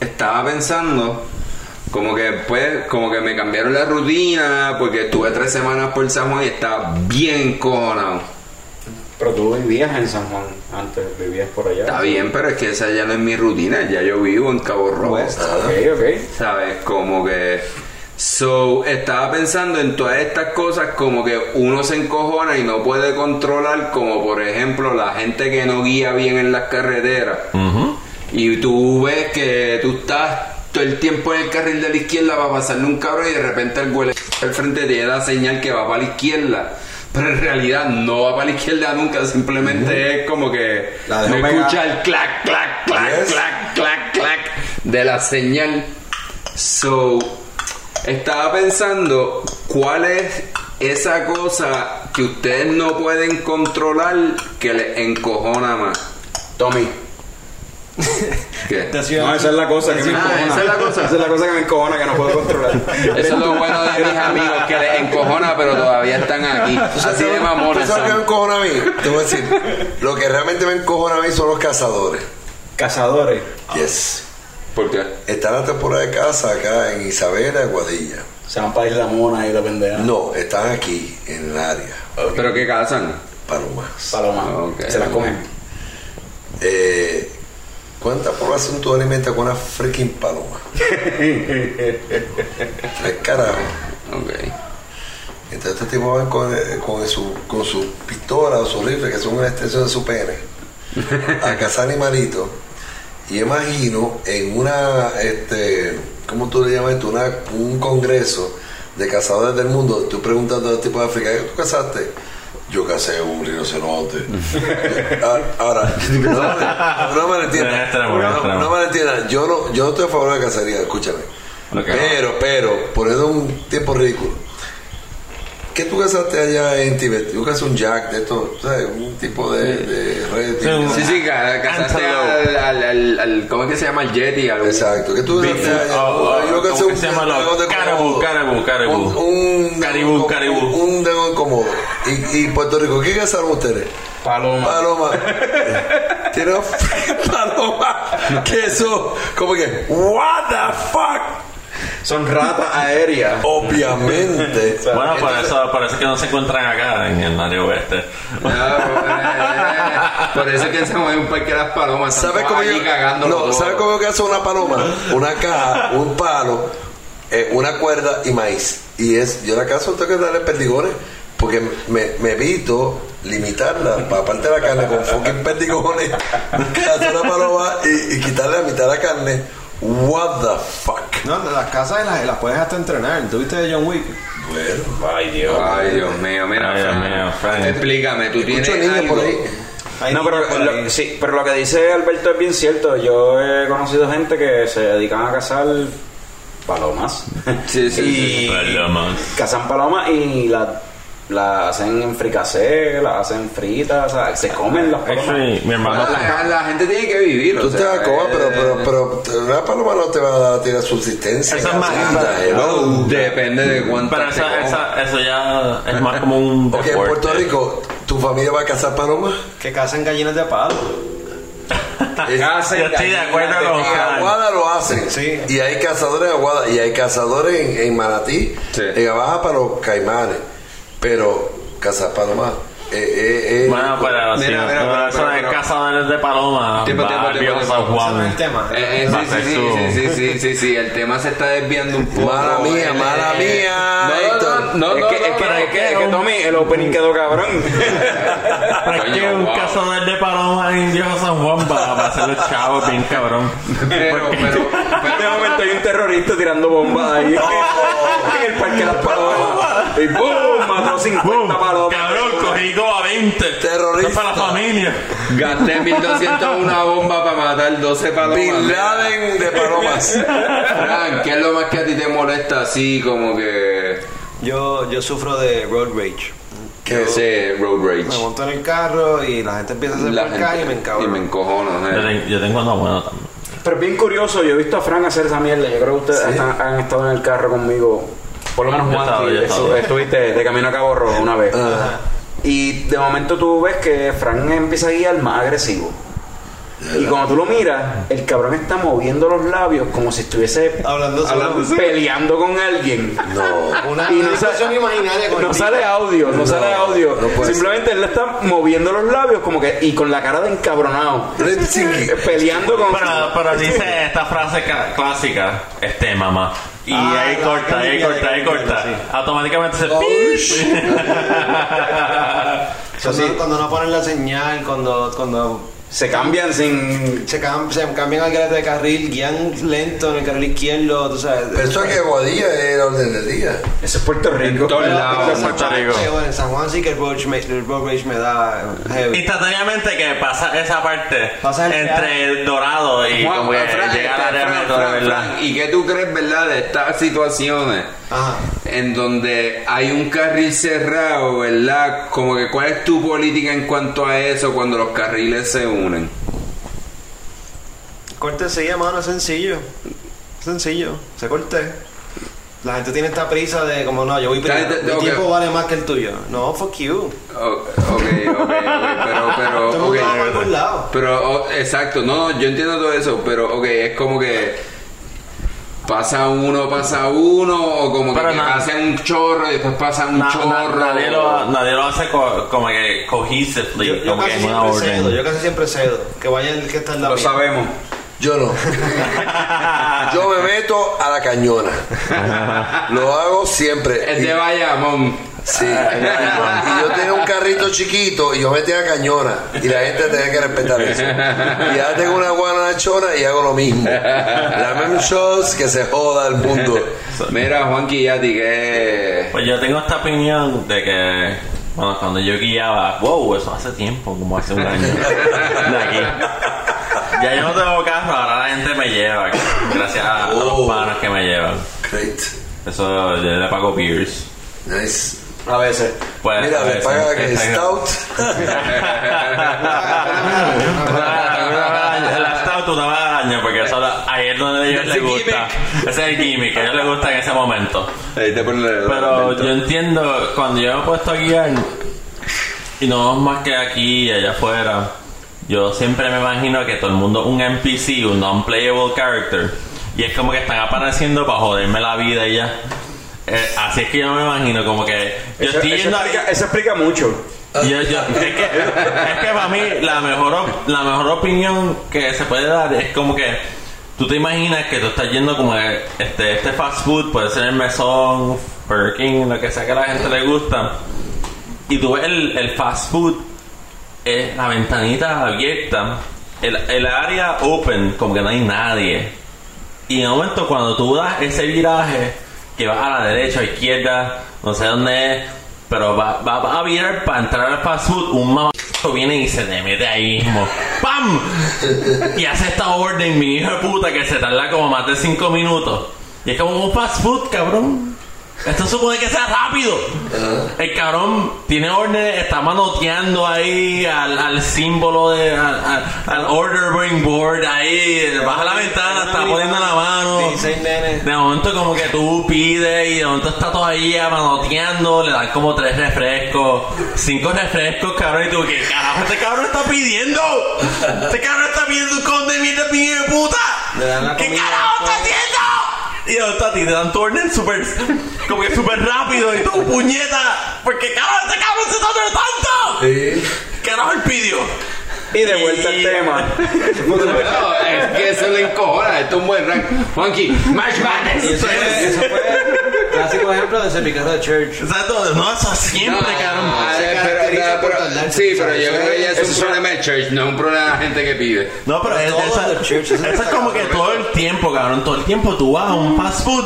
estaba pensando como que pues como que me cambiaron la rutina porque estuve tres semanas por San Juan y estaba bien cojonado. Pero tú vivías en San Juan antes, vivías por allá. Está bien, pero es que esa ya no es mi rutina, ya yo vivo en Cabo Rojo. Ok, ok. ¿Sabes? Como que. So, estaba pensando en todas estas cosas como que uno se encojona y no puede controlar, como por ejemplo la gente que no guía bien en las carreteras. Y tú ves que tú estás todo el tiempo en el carril de la izquierda para pasarle un cabrón y de repente el güey al frente te da señal que va para la izquierda. Pero en realidad no va para la izquierda nunca, simplemente es como que La pegada. escucha el clac, clac, clac, Yes. clac, clac, clac de la señal. So, estaba pensando cuál es esa cosa que ustedes no pueden controlar que les encojona más. Tommy. [laughs] ¿Qué? No, esa es la cosa que me Ah, encojona. esa es la cosa. Esa es la cosa que me encojona que no puedo controlar. Eso es lo bueno de mis amigos, que les encojona, pero todavía están aquí. Así de mamones ¿Tú sabes qué me encojona a mí? Te voy a decir. Lo que realmente me encojona a mí son los cazadores. Cazadores. Yes. ¿Por qué? Está la temporada de caza acá en Isabela, Guadilla. Se van para Isla Mona y la pendeja. No, están aquí, en el área. ¿Pero qué cazan? Palomas. Paloma. Ok. Se las comen. Eh, ¿Cuánta población tú alimentas con una freaking paloma? [laughs] Tres carajo. Ok. Entonces este tipo va con, eh, con su, con su pistola o su rifle, que son una extensión de su pene, [laughs] a cazar animalitos. Y imagino en una, este, ¿cómo tú le llamas esto? Una, un congreso de cazadores del mundo, tú preguntando a los tipos de África, ¿qué tú cazaste? Yo cacé un rinoceronte. [laughs] Ah, Ahora, no, no me entiendan. No, me entiendan. Yo no, yo no estoy a favor de la cacería, escúchame. Pero, pero, poniendo un tiempo ridículo. ¿Qué tú cazaste allá en Tibet? Yo cazé un jack de esto, ¿sabes? Un tipo de, de red. Sí, Sí, sí, ca- cazaste al, al, al, al- ¿Cómo es que se llama? El Yeti. Al, Exacto. ¿Qué tú Bigfoot, allá? oh, Yo oh, cazé ¿cómo un que se llama? dragón de Caribú, caribú, caribú. Un, Caribú, un- caribú. Un dragón cómodo. ¿Y, y Puerto Rico qué cazaron ustedes? Paloma. Paloma. [laughs] Tiene [laughs] paloma. Que eso, como que, what the fuck. Son ratas aéreas. Obviamente. [laughs] Bueno, por eso, por eso es que no se encuentran acá en el área oeste. Por eso es que en San Juan hay un parque de las palomas. ¿Sabes cómo yo, no, ¿sabes cómo yo cazo una paloma? Una caja, un palo, eh, una cuerda y maíz. Y es, yo la cazo, tengo que darle perdigones. Porque me, me evito limitarla para parte de la carne con fucking perdigones. [laughs] Cazo una paloma y, y quitarle la mitad de la carne. What the fuck. No, las casas las, las puedes hasta entrenar. ¿Tuviste de John Wick? Bueno. Ay, Dios. Ay, Dios mío, mira, Ay, Dios mío, Fran. explícame, tú tienes algo... por ahí. Hay No, pero lo, sí, pero lo que dice Alberto es bien cierto. Yo he conocido gente que se dedican a cazar palomas. Sí, sí, [laughs] y sí. Palomas. Cazan palomas y las la hacen en fricasé, las hacen fritas, o sea, se comen las palomas. Actually, mi hermano. La gente tiene que vivir, o Tú te vas a comer, pero, eh, pero, pero una paloma no te va a tirar subsistencia. Eso es más- hello. Depende de cuánto Pero esa, esa, eso ya es más como un Ok, en deporte. Puerto Rico, ¿tu familia va a cazar palomas? Que cazan gallinas de palo. [laughs] Cazan Yo estoy de acuerdo con En. Aguada lo hacen. Sí. Y hay cazadores en Aguada. Y hay cazadores en, en Manatí. Sí. En Abaja para los caimanes. Pero cazar palomas. Eh, eh, eh, Bueno, pero si Mira, mira, no, pero- eso pero- de pero- cazadores de palomas. Tiempo, tiempo, tiempo. San es Juan. el tema. Eh, eh, sí, sí, sí, sí, sí, sí, sí, el tema se está desviando un poco. Mala mía, mala mía, No, no, es que, es que, es que, es que, Tommy, el opening quedó cabrón. [laughs] Pero es que un cazador de palomas en viejo San Juan va va a hacer los chavos bien cabrón. Pero, Porque- pero, En este pero, momento hay un terrorista tirando bombas ahí [laughs] en el parque de las palomas. Y ¡boom! Mató 50 ¡Bum! palomas. Cabrón, cogí como a 20. Terrorista. Es para la familia. gasté 1200 en una bomba para matar 12 palomas. Bin Laden de palomas. Fran, ¿qué es lo más que a ti te molesta así como que... Yo, yo sufro de road rage. Que sé, road Me rage? monto en el carro y la gente empieza a hacer La por acá y me gente- y me encojono. Yo, eh. yo tengo uno bueno también. Pero es bien curioso, yo he visto a Fran hacer esa mierda. Yo creo que ustedes están- han estado en el carro conmigo. Por lo menos Juan, sí, estado. estuviste de camino a Cabo Rojo una vez. Ajá. Y de momento tú ves que Fran empieza a guiar más agresivo. Y cuando tú lo miras, el cabrón está moviendo los labios como si estuviese Hablando solo. hablando- peleando con alguien. No. Una, Y no situación sa- imaginaria con No sale audio, no, No, sale audio. no Simplemente él le está moviendo los labios como que y con la cara de encabronado. Peleando con Pero, pero dice esta frase ca- clásica, este mamá. Y Ah, ahí corta, ahí corta, ahí ahí corta. Automáticamente se Oh, [laughs] Cuando, cuando no ponen la señal, cuando, cuando se cambian sin se, cam- se cambian al de carril, guían lento en el carril izquierdo, tú sabes. Pero eso es que Guadilla era orden del día. Eso es Puerto Rico. todos Pero- lados. en Puerto San Juan- Rico. sí, bueno, en San Juan sí que el road rage me, el road rage me da heavy. Instantáneamente que pasa esa parte Pasa el entre el dorado y Juan, como que Fran, llega este, al área Fran, metro de Fran, verdad. ¿Y qué tú crees, verdad, de estas situaciones Ajá. en donde hay un carril cerrado, verdad? Como que cuál es tu política en cuanto a eso cuando los carriles se unen? Cortesía, mano, es sencillo. Sencillo. Se corte. La gente tiene esta prisa de como no, yo voy primero. gente- Mi ok. tiempo vale más que el tuyo. No, fuck you. Oh, ok, ok, ok, pero, pero, Todo el ok. mundo va por algún lado. Pero, oh, exacto, no, yo entiendo todo eso, pero, ok, es como que pasa uno, pasa uno, o como que, Pero que na- pasa un chorro y después pasa un Na- na- chorro. nadie, lo, nadie lo hace co- como que cohesively, Yo, yo como que casi en una siempre cedo. orden. Yo casi siempre cedo. Que vaya el que está en la Lo sabemos. Yo no. [laughs] Yo me meto a la cañona. [laughs] Lo hago siempre. Es de Bayamón. Sí. Y yo tenía un carrito chiquito y yo metía a cañona. Y la gente tenía que respetar eso. Y ahora tengo una guanachona y hago lo mismo. La misma shows que se joda el mundo. Mira, Juanqui, ya ti que... Pues yo tengo esta opinión de que bueno, cuando yo guiaba, wow, eso hace tiempo, como hace un año. de aquí. Ya yo no tengo carro, ahora la gente me lleva, gracias a los Oh. panos que me llevan. Great. Eso yo le pago beers. Nice. A veces. Pues, a Mira, me veces, paga que. Stout. La Stout una vez al año, porque eso la- ahí es donde a ellos les gusta. Ese es el gimmick, a ellos les gusta en ese momento. Pero yo entiendo, cuando yo me he puesto a guiar, Y no más que aquí y allá afuera. Yo siempre me imagino que todo el mundo es un NPC, un non-playable character. Y es como que están apareciendo para joderme la vida y ya. Eh, así es que yo me imagino como que yo Eso, estoy eso yendo a- explica, eso explica mucho. yo- yo- es, que, es que para mí la mejor, op- la mejor opinión que se puede dar es como que tú te imaginas que tú estás yendo como que este, este fast food, puede ser el mesón, Burger King, lo que sea que a la gente le gusta, y tú ves el, el fast food, es la ventanita abierta, el, el área open, como que no hay nadie. Y en el momento cuando tú das ese viraje, que vas a la derecha o izquierda, no sé dónde es, pero va, va, va a virar para entrar al fast food, un mamá viene y se te mete ahí mismo. ¡Pam! Y hace esta orden, mi hijo de puta, que se tarda como más de 5 minutos. Y es como un fast food, cabrón. Esto supone que sea rápido. El cabrón tiene órdenes, está manoteando ahí al, al símbolo de. al, al- al ordering board ahí. Baja la ventana, está poniendo la mano. 16 nenes. De momento, como que tú pides y de momento está todavía manoteando, le dan como tres refrescos, cinco refrescos, cabrón. Y tú, ¿qué carajo este cabrón está pidiendo? Este cabrón está pidiendo un con de mierda, de puta. ¿Qué carajo está haciendo? Y momento a ti te dan tu orden súper, como que súper rápido y tú, puñeta, porque cabrón, este cabrón se tardó tanto. Sí. Carajo, él pidió. Y de vuelta al Y- tema. [laughs] No, es que eso le encojona. Esto es un buen rank. Juanqui, March Y Madness. eso fue, eso fue clásico ejemplo de ese picaro de church. Exacto, no, eso siempre, pero- pero- tardarse, Sí, pero yo creo que ya es un problema de church, no es un problema de la gente que pide. No, pero es, Todo esa- eso eso es como que todo el tiempo, cabrón. Todo el tiempo tú vas a un fast food.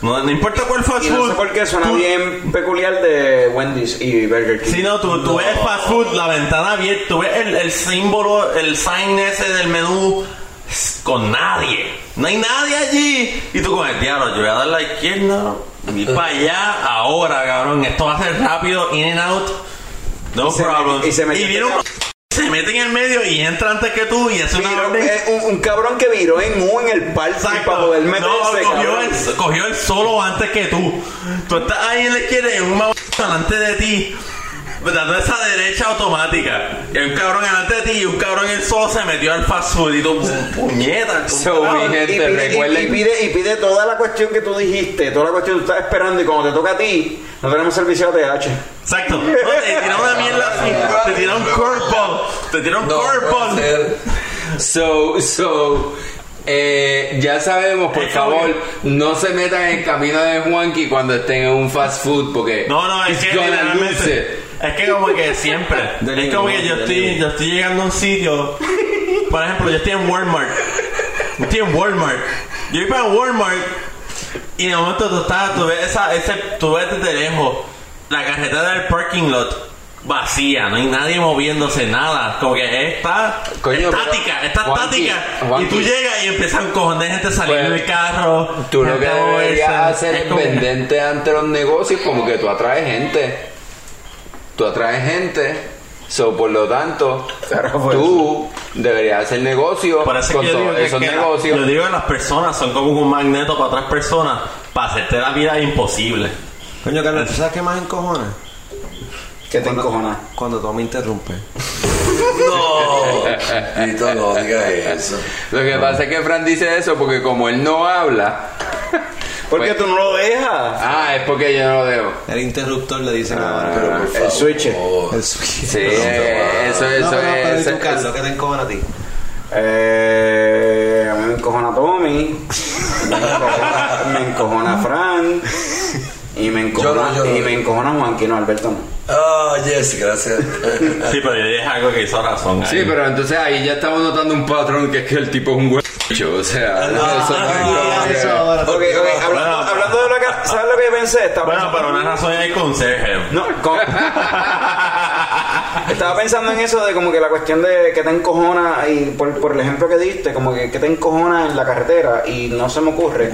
No, no importa cuál fast Y food. no sé por qué suena tú- bien peculiar de Wendy's y Burger King. Si no, tú, tú ves fast food, la ventana abierta, tú ves el, el símbolo, el sign ese del menú con nadie. No hay nadie allí. Y tú con el diablo, yo voy a dar la izquierda y para allá ahora, cabrón. Esto va a ser rápido, in and out. No Y se- problem. y se mete- viene un- se mete en el medio y entra antes que tú y hace una Viró- orden. eh, un, un cabrón que viró en U en el Exacto. para poder meterse. no, cogió el, cogió el solo antes que tú. Tú estás ahí en la izquierda y un mamá delante de ti. Dando esa derecha automática. Y hay un cabrón delante de ti y un cabrón en el solo se metió al fast food y tú, puñeta. So, mi Y gente, pide, y- recuerden. y pide, y pide toda la cuestión que tú dijiste, toda la cuestión que tú estás esperando y cuando te toca a ti, no tenemos servicio ATH. Exacto. No, te tira una mierda así. Te tira un curveball. Te tira un No, curveball. So, so, eh, ya sabemos, por favor, no se metan en el camino de Juanqui cuando estén en un fast food porque No, no, es it's que gonna lose literalmente- it. Es que como que siempre. es como que yo estoy, yo estoy llegando a un sitio. Por ejemplo, yo estoy en Walmart. Yo estoy en Walmart. Yo iba a Walmart y de momento tú estás, tú ves esa, ese, tú ves desde lejos la carretera del parking lot vacía, no hay nadie moviéndose, nada. Como que está Coño, estática, está estática. Y tú llegas y empiezan de gente saliendo Pues, del carro. Tú lo que deberías hacer es que- ante los negocios como que tú atraes gente. Tú atraes gente. So, por lo tanto, tú deberías hacer negocio con que yo digo que- esos que la- negocios. yo digo que las personas son como un magneto para otras personas para hacerte la vida imposible. Coño, Carlos, ¿tú sabes qué más encojona? ¿Qué te encojona? Cuando tú me interrumpes. [laughs] No. Tito, no digas eso. Lo que pasa es que Fran dice eso porque como él no habla, Porque Pues- tú no lo dejas. ah, es porque yo no lo dejo. El interruptor le dicen ahora. Pero por el switch. El switch. Sí, eh, eso, eso no, no, pero ¿y es. eso- Carlos, ¿qué te encojona a ti? Eh, me encojona Tommy. [laughs] Me encojona, me encojona Fran. Y me encojona, Yo no, yo no. y me encojona Juanqui, no, Alberto no. Ah, yes, gracias. [laughs] Sí, pero yo dije algo que hizo razón. Sí, ahí. pero entonces ahí ya estamos notando un patrón que es que el tipo es un huevo. O sea, eso no es como que- Eso ahora. Ok, ok, hablando, Bueno, hablando de lo que. ¿Sabes lo que yo pensé? Estaba Bueno, pensando- pero una razón es el conserje. No, con- [laughs] Estaba pensando en eso de como que la cuestión de que te encojona, y por, por el ejemplo que diste, como que, que te encojona en la carretera y no se me ocurre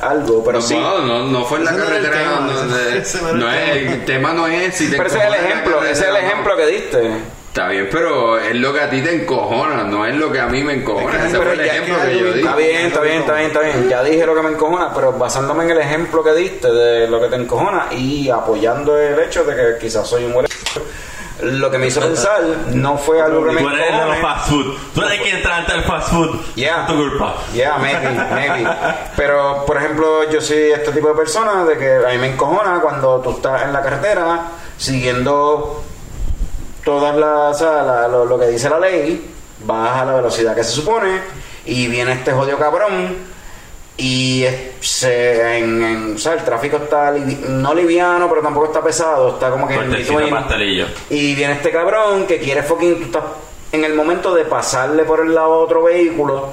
algo, pero No, sí. no, no, no fue en la carretera. no, es, tema. el tema no es si te Pero ese es el ejemplo, ese es el ejemplo que diste. Está bien, pero es lo que a ti te encojona, no es lo que a mí me encojona. Ese fue el ejemplo que yo di. Está bien, está bien, está bien, está bien. Ya dije lo que me encojona, pero basándome en el ejemplo que diste de lo que te encojona y apoyando el hecho de que quizás soy un buen lo que me hizo pensar no fue algo que me Tú eres de los fast food. Tú eres quien ante el fast food. Yeah. Tu culpa. Yeah, maybe, maybe. Pero, por ejemplo, yo soy este tipo de persona de que a mí me encojona cuando tú estás en la carretera siguiendo todas las, o sea, la- lo, lo que dice la ley, vas a la velocidad que se supone y viene este jodido cabrón y se, en, en- o sea, el tráfico está no liviano, pero tampoco está pesado, está como que en pastelillo. Y viene este cabrón que quiere fucking. tú estás en el momento de pasarle por el lado a otro vehículo,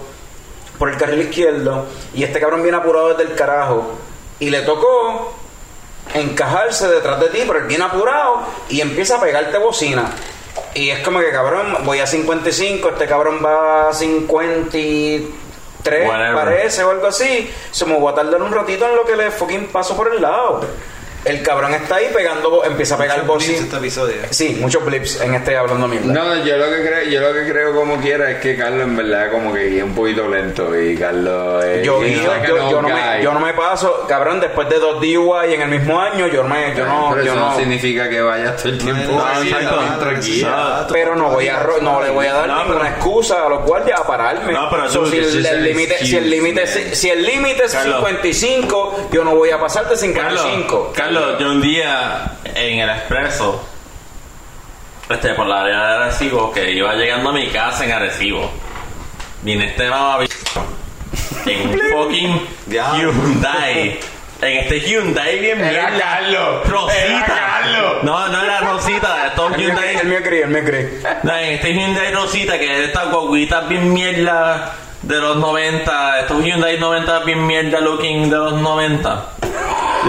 por el carril izquierdo, y este cabrón viene apurado desde el carajo. Y le tocó encajarse detrás de ti, pero él viene apurado y empieza a pegarte bocina. Y es como que cabrón, voy a 55, este cabrón va a 53, Whatever. parece, o algo así. Se me voy a tardar un ratito en lo que le fucking paso por el lado. El cabrón está ahí pegando, bo- empieza a pegar bocina. este episodio. Sí, muchos blips en este hablando mierda. No, yo lo que creo, yo lo que creo como quiera es que Carlos en verdad como que guía un poquito lento y Carlos es yo, he's yo, no me, yo no me paso, cabrón, después de dos DUI en el mismo año, yo no me, yo no, Pero yo eso no, no significa que vayas todo el tiempo No, así, pero no voy a, ro- no le voy a dar No, ninguna excusa a los guardias a pararme. No, pero So, tú- si, el, límite, si el límite, si, si el límite es Carlos. 55, yo no voy a pasar de 55. Carlos, Yo un día en el expreso, este, por la área de Arecibo, que iba llegando a mi casa en Arecibo, vine este mamabicho en un [laughs] fucking Hyundai. En este Hyundai bien Era. Carlos, Rosita. era Carlos. No, no era Rosita, estos El mío Hyundai. el mío cree, el mío cree. No, en este Hyundai Rosita, que es esta guaguita bien mierda de los 90, estos Hyundai 90 bien mierda looking de los 90.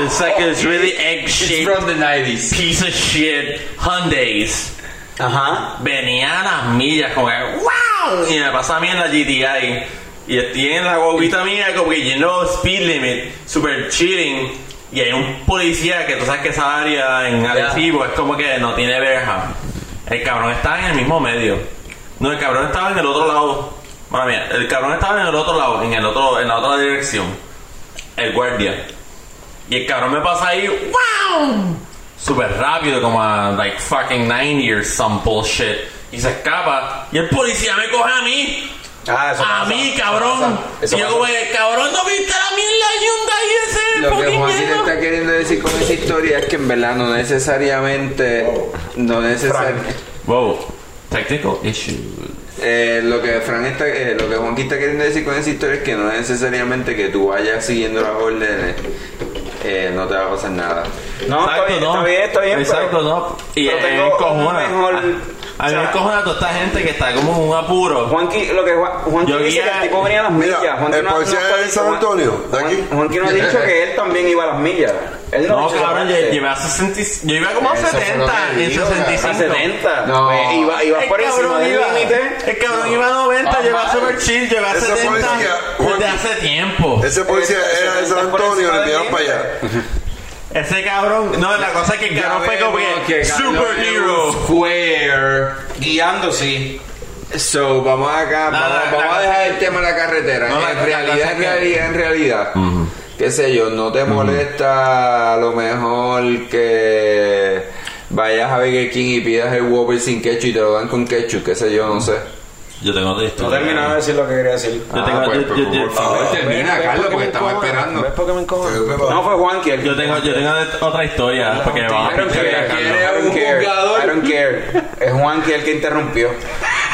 It's like it's really egg It's shaped from the 90s. piece of shit Hyundais. Ajá. Venía a las millas como que wow y me pasa a mí en la GTI y estoy en la guaguita mía como que lleno speed limit, super chilling y hay un policía que tú sabes que esa área en Arecibo es como que no tiene verja. El cabrón estaba en el mismo medio. No, el cabrón estaba en el otro lado. Bueno, mía, el cabrón estaba en el otro lado, en el otro, en la otra dirección. El guardia. Y el cabrón me pasa ahí, wow, súper rápido, como a like fucking 90 or some bullshit. Y se escapa. Y el policía me coge a mí. Ah, eso a pasa. mí, cabrón. Eso y yo como, cabrón, ¿no viste la mierda Hyundai ese? Lo que lleno?" está queriendo decir con esa historia es que en verdad no necesariamente, no necesariamente, Wow, technical issue. Eh, lo que Fran está, eh, lo que Juanquín está queriendo decir con esa historia es que no necesariamente que tú vayas siguiendo las órdenes, eh, no te va a pasar nada. No, está bien, está bien, está bien. Exacto, pero- no. Y pero es tengo un mejor- A mí o me sea, cojona toda esta gente que está como en un apuro. Juanqui, lo que Juan- Juanqui Yo dice guía- que el tipo venía a las Mira, millas. Juanqui el no- policía no- de San Antonio, de aquí. Juan- Juanqui nos ha dicho [laughs] que él también iba a las millas. Él no, No, cabrón, yo llevé a 60, yo iba como a Eso fue lo 70 que en dijo, 65. A 70. No. Pues iba, iba El por encima cabrón del iba- límite. El cabrón iba a 90, lleva super chill, lleva a Ese 70 policía, desde hace tiempo. Ese policía era de San Antonio, le enviaron para allá. Ese cabrón, no, la cosa es que el cabrón fue como que superhero. Square. Guiando, sí. So, vamos acá, No, vamos, la- vamos la- a dejar el tema de la carretera. No, en la realidad, en realidad, en realidad, qué sé yo, no te molesta a lo mejor que vayas a Burger King y pidas el Whopper sin ketchup y te lo dan con ketchup, qué sé yo, no sé. Yo tengo otra No historia. terminaba de decir lo que quería decir. Yo tengo, Ah, pues, yo, pues, yo- yo- por favor, ¿Ves- termina, ves Carlos, qué porque me estamos encojona? esperando. ¿Ves por qué me encojono? No fue Juanqui. el- yo tengo, yo tengo otra historia porque I don't pinchar care. a Carlos. ¿Quiere I don't care. jugador? I don't care. Es Juanqui el que interrumpió.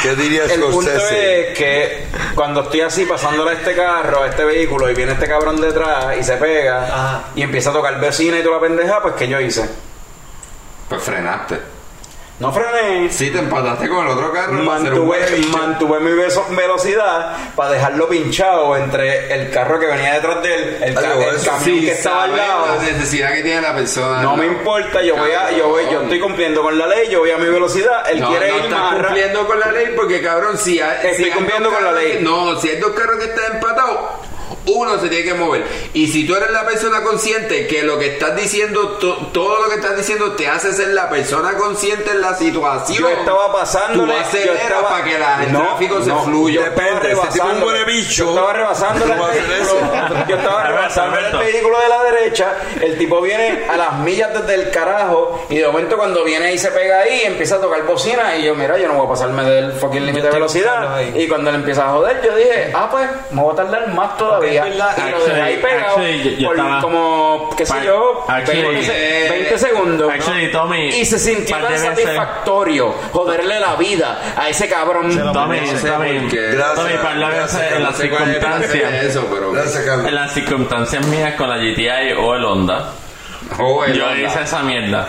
¿Qué diría El punto es que cuando estoy así pasándole a este carro, a este vehículo, y viene este cabrón detrás y se pega Ajá. y empieza a tocar vecina y toda la pendeja, pues ¿qué yo hice? Pues frenaste. No frené. Sí, te empataste con el otro carro. Mantuve, mantuve mi beso- velocidad para dejarlo pinchado entre el carro que venía detrás de él, el, ca- el camión Sí, que estaba al lado. la necesidad que tiene la persona. No me importa, yo voy a, yo voy, yo estoy cumpliendo con la ley, yo voy a mi velocidad, él no, quiere no ir más rápido. cumpliendo con la ley porque cabrón si hay, Estoy si cumpliendo con la ley. que- no si hay dos carros que están empatados uno se tiene que mover. Y si tú eres la persona consciente que lo que estás diciendo, to- todo lo que estás diciendo te hace ser la persona consciente en la situación. Yo estaba pasándole, Tú aceleras yo estaba- para que la- el No, tráfico se no, fluya. yo estaba rebasando- Yo estaba rebasando el vehículo. Yo estaba rebasando el vehículo de la derecha. El tipo viene a las millas desde el carajo. Y de momento, cuando viene y se pega ahí, empieza a tocar bocina. Y yo, mira, yo no voy a pasarme del fucking límite de velocidad. Y cuando le empieza a joder, yo dije, ah, pues, me voy a tardar más todavía. Y lo dejé ahí pegado actually, yo- yo por estaba- como, qué sé yo, actually- 20, se- 20 segundos. Actually, Tommy, y se sintió par tan de veces- satisfactorio joderle la vida a ese cabrón. Tommy, sé Tommy, por qué. Gracias, Tommy, par de gracias, veces en No las sé cuál es el plan de circunstancias, eso, pero. Gracias, Carlos. en las circunstancias mías con la GTI o el Honda, Oh, el yo Honda. hice esa mierda.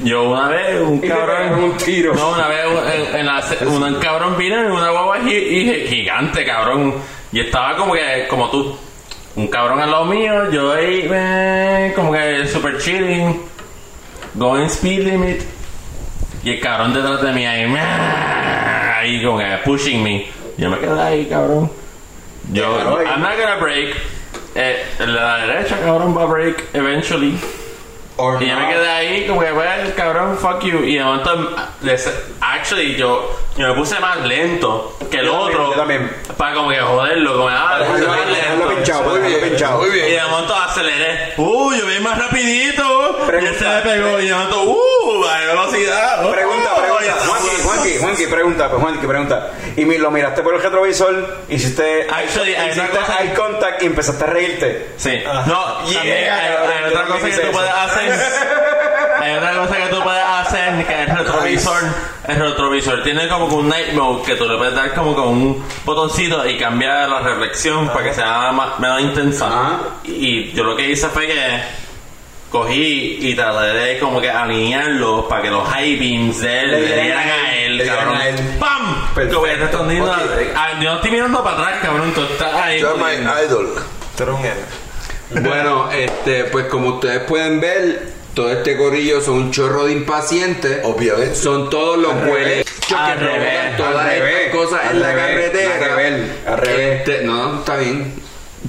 Yo una vez, un cabrón. pegaron un tiro. No, una vez un- en, en la, un cabrón vino en una guagua gi- gi- gigante, cabrón. Y estaba como que, como tú. Un cabrón al lado mío, yo ahí, eh, como que super chilling. Going speed limit. Y el cabrón detrás de mí ahí, ahí como que pushing me. Yo me quedé ahí, cabrón. Yo. I'm not gonna break. Eh, la derecha, cabrón, va a break eventually. Or Y yo me quedé ahí como que, well, cabrón, fuck you. Y de momento, actually, yo, yo me puse más lento que el Yo también, otro. yo también. Para como que joderlo, como, ah, más lento. pinchado, Muy bien, pinchado. muy Y de momento aceleré. Uh, yo vi más rapidito. Y Pregunta. se me pegó. Y momento, uh, a velocidad. Pregunta, Uh, pregunta. y- Juanqui, Juanqui, Juanqui, pregunta, pues Juanqui, pregunta. Y mi- lo miraste por el retrovisor, hiciste, Actually, hay hiciste una cosa- eye contact y empezaste a reírte. Sí. No, Yeah, también hay, hay yo otra cosa que hice tú eso. puedes hacer. Hay otra cosa que tú puedes hacer que el retrovisor, el retrovisor tiene como que un night mode que tú le puedes dar como con un botoncito y cambiar la reflexión para que sea más, menos intensa. Ajá. Y yo lo que hice fue que cogí y traté de como que alinearlo para que los high beams de él Le le dieran a él, le cabrón. a él. ¡Pam! Perfecto. Te estoy diciendo- Ok. Yo no estoy mirando para atrás, cabrón. Tú estás ahí. You're my jodiendo. idol. Bueno, este, pues como ustedes pueden ver, todo este corillo son un chorro de impacientes. Obviamente. Son todos los hueles que provocan todas estas cosas en la revés, carretera. al revés, al revés. Este, no, está bien.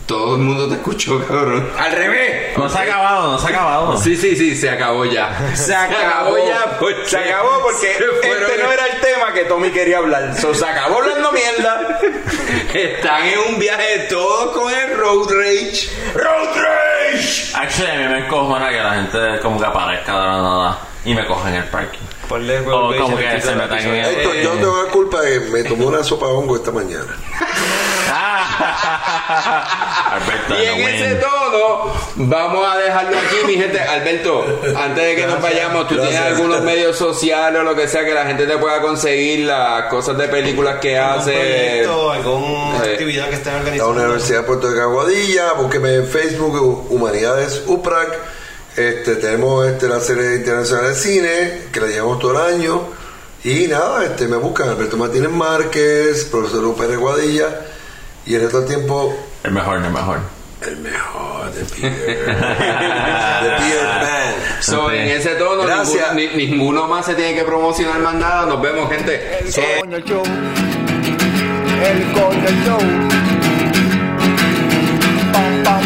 Todo el mundo te escuchó, cabrón. Al revés. No se ha acabado, no se ha acabado. Sí, sí, sí, se acabó ya. Se acabó ya. porque Se acabó porque este no era el tema que Tommy quería hablar. So, se acabó hablando mierda. Están en un viaje todos con el road rage. Road Rage. Actually, a mí me encojona que la gente como que aparezca de la nada y me coja en el parking. Ponle O como que se en el... Héctor, yo tengo la culpa que me tomé una sopa de hongo esta mañana. [laughs] Alberto, Y en no ese win. tono, vamos a dejarlo aquí, mi gente. Alberto, antes de que nos vayamos, ¿tú tienes Gracias. algunos medios sociales o lo que sea que la gente te pueda conseguir las cosas de películas que hace? proyecto, alguna eh, actividad que estén La organizando. Universidad de Puerto de Aguadilla, búsqueme en Facebook, Hu- Humanidades UPRAC. Este, tenemos este, la serie internacional de cine, que la llevamos todo el año. Y nada, este, me buscan Alberto Martínez Márquez, profesor Pérez Guadilla. Y el resto del tiempo, El mejor, el mejor. el mejor de Peter. [laughs] de Peter Pan. So, en ese tono, Gracias. ninguno, ni- ninguno más se tiene que promocionar más nada. Nos vemos, gente. El Eh, coño show. El coño show. Pam pam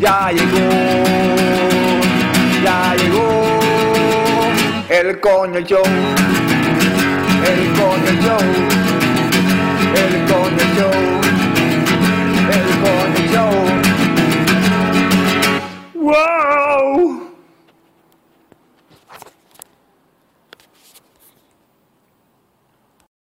ya llegó, ya llegó el coño show, el coño el coño show, el coño show. ¡Wow!